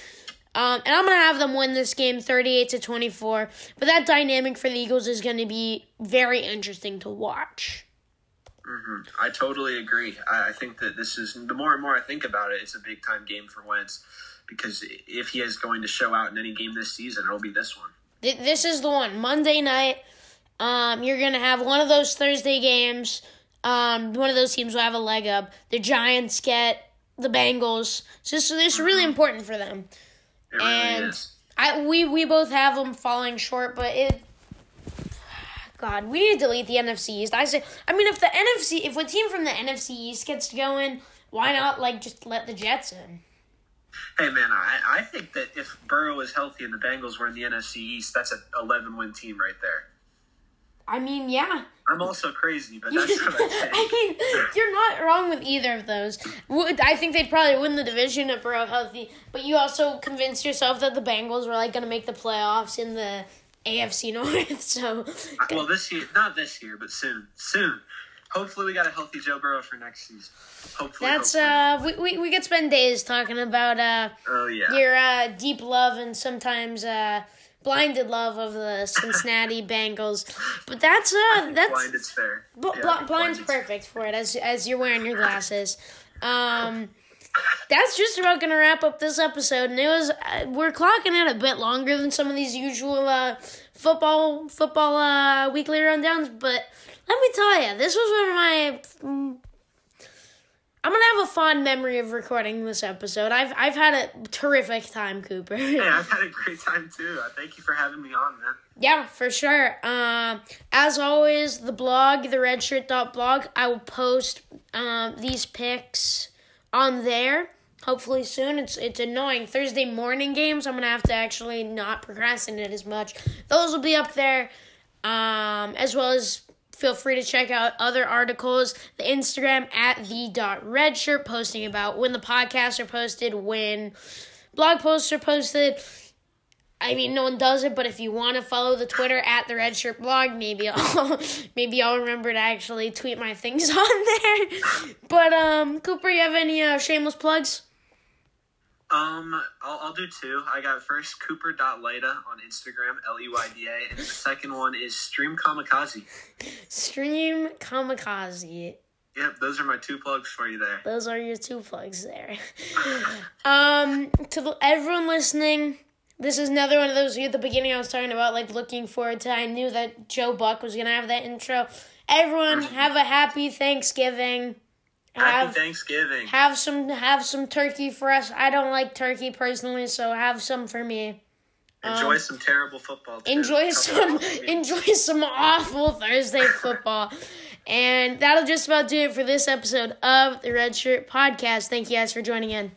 Um, and I'm gonna have them win this game, 38 to 24. But that dynamic for the Eagles is gonna be very interesting to watch. I totally agree. I, I think that this is the more and more I think about it, it's a big time game for Wentz because if he is going to show out in any game this season, it'll be this one. This is the one Monday night. Um, you're gonna have one of those Thursday games. Um, one of those teams will have a leg up. The Giants get the Bengals. So this, this is really important for them. It And. I we we both have them falling short, but it. God, we need to delete the NFC East. I say, I mean, if the NFC, if a team from the NFC East gets going, why not like just let the Jets in? Hey man, I, I think that if Burrow is healthy and the Bengals were in the NFC East, that's an 11 win team right there. I mean, yeah. I'm also crazy, but that's what I think. I mean, you're not wrong with either of those. Would- I think they'd probably win the division if Burrow healthy, but you also convinced yourself that the Bengals were like going to make the playoffs in the AFC North. So, well, this year, not this year, but soon, soon. Hopefully, we got a healthy Joe Burrow for next season. Hopefully, that's hopefully. uh, we, we we could spend days talking about uh Oh yeah. your uh deep love and sometimes uh blinded love of the Cincinnati Bengals, but that's uh that's blind is fair. Bl- Yeah, bl- blind's perfect for it as as you're wearing your glasses. Um, that's just about gonna wrap up this episode, and it was uh, we're clocking it a bit longer than some of these usual uh, football football uh, weekly rundowns. But let me tell you, this was one of my. mm, I'm gonna have a fond memory of recording this episode. I've I've had a terrific time, Cooper. yeah, I've had a great time too. Uh, Thank you for having me on, man. Yeah, for sure. Um, as always, the blog, the redshirt.blog, I will post um, these pics on there. Hopefully soon. It's it's annoying. Thursday morning games, I'm gonna have to actually not procrastinate as much. Those will be up there. Um, as well as feel free to check out other articles. The Instagram at the dot redshirt posting about when the podcasts are posted, when blog posts are posted. I mean, no one does it, but if you want to follow the Twitter at the Red Shirt Blog, maybe I'll maybe I'll remember to actually tweet my things on there. But um, Cooper, you have any uh, shameless plugs? Um, I'll, I'll do two. I got first Cooper.Leyda on Instagram, L E Y D A, and the second one is Stream Kamikaze. Stream Kamikaze. Yep, those are my two plugs for you there. Those are your two plugs there. um, to the, everyone listening, this is another one of those. At the beginning, I was talking about like looking forward to. I knew that Joe Buck was gonna have that intro. Everyone, have a happy Thanksgiving. have Happy Thanksgiving. have some have some turkey for us. I don't like turkey personally, so have some for me. Enjoy some terrible football. too. um, Enjoy some enjoy some awful Thursday football. And that'll just about do it for this episode of the Red Shirt Podcast. Thank you guys for joining in.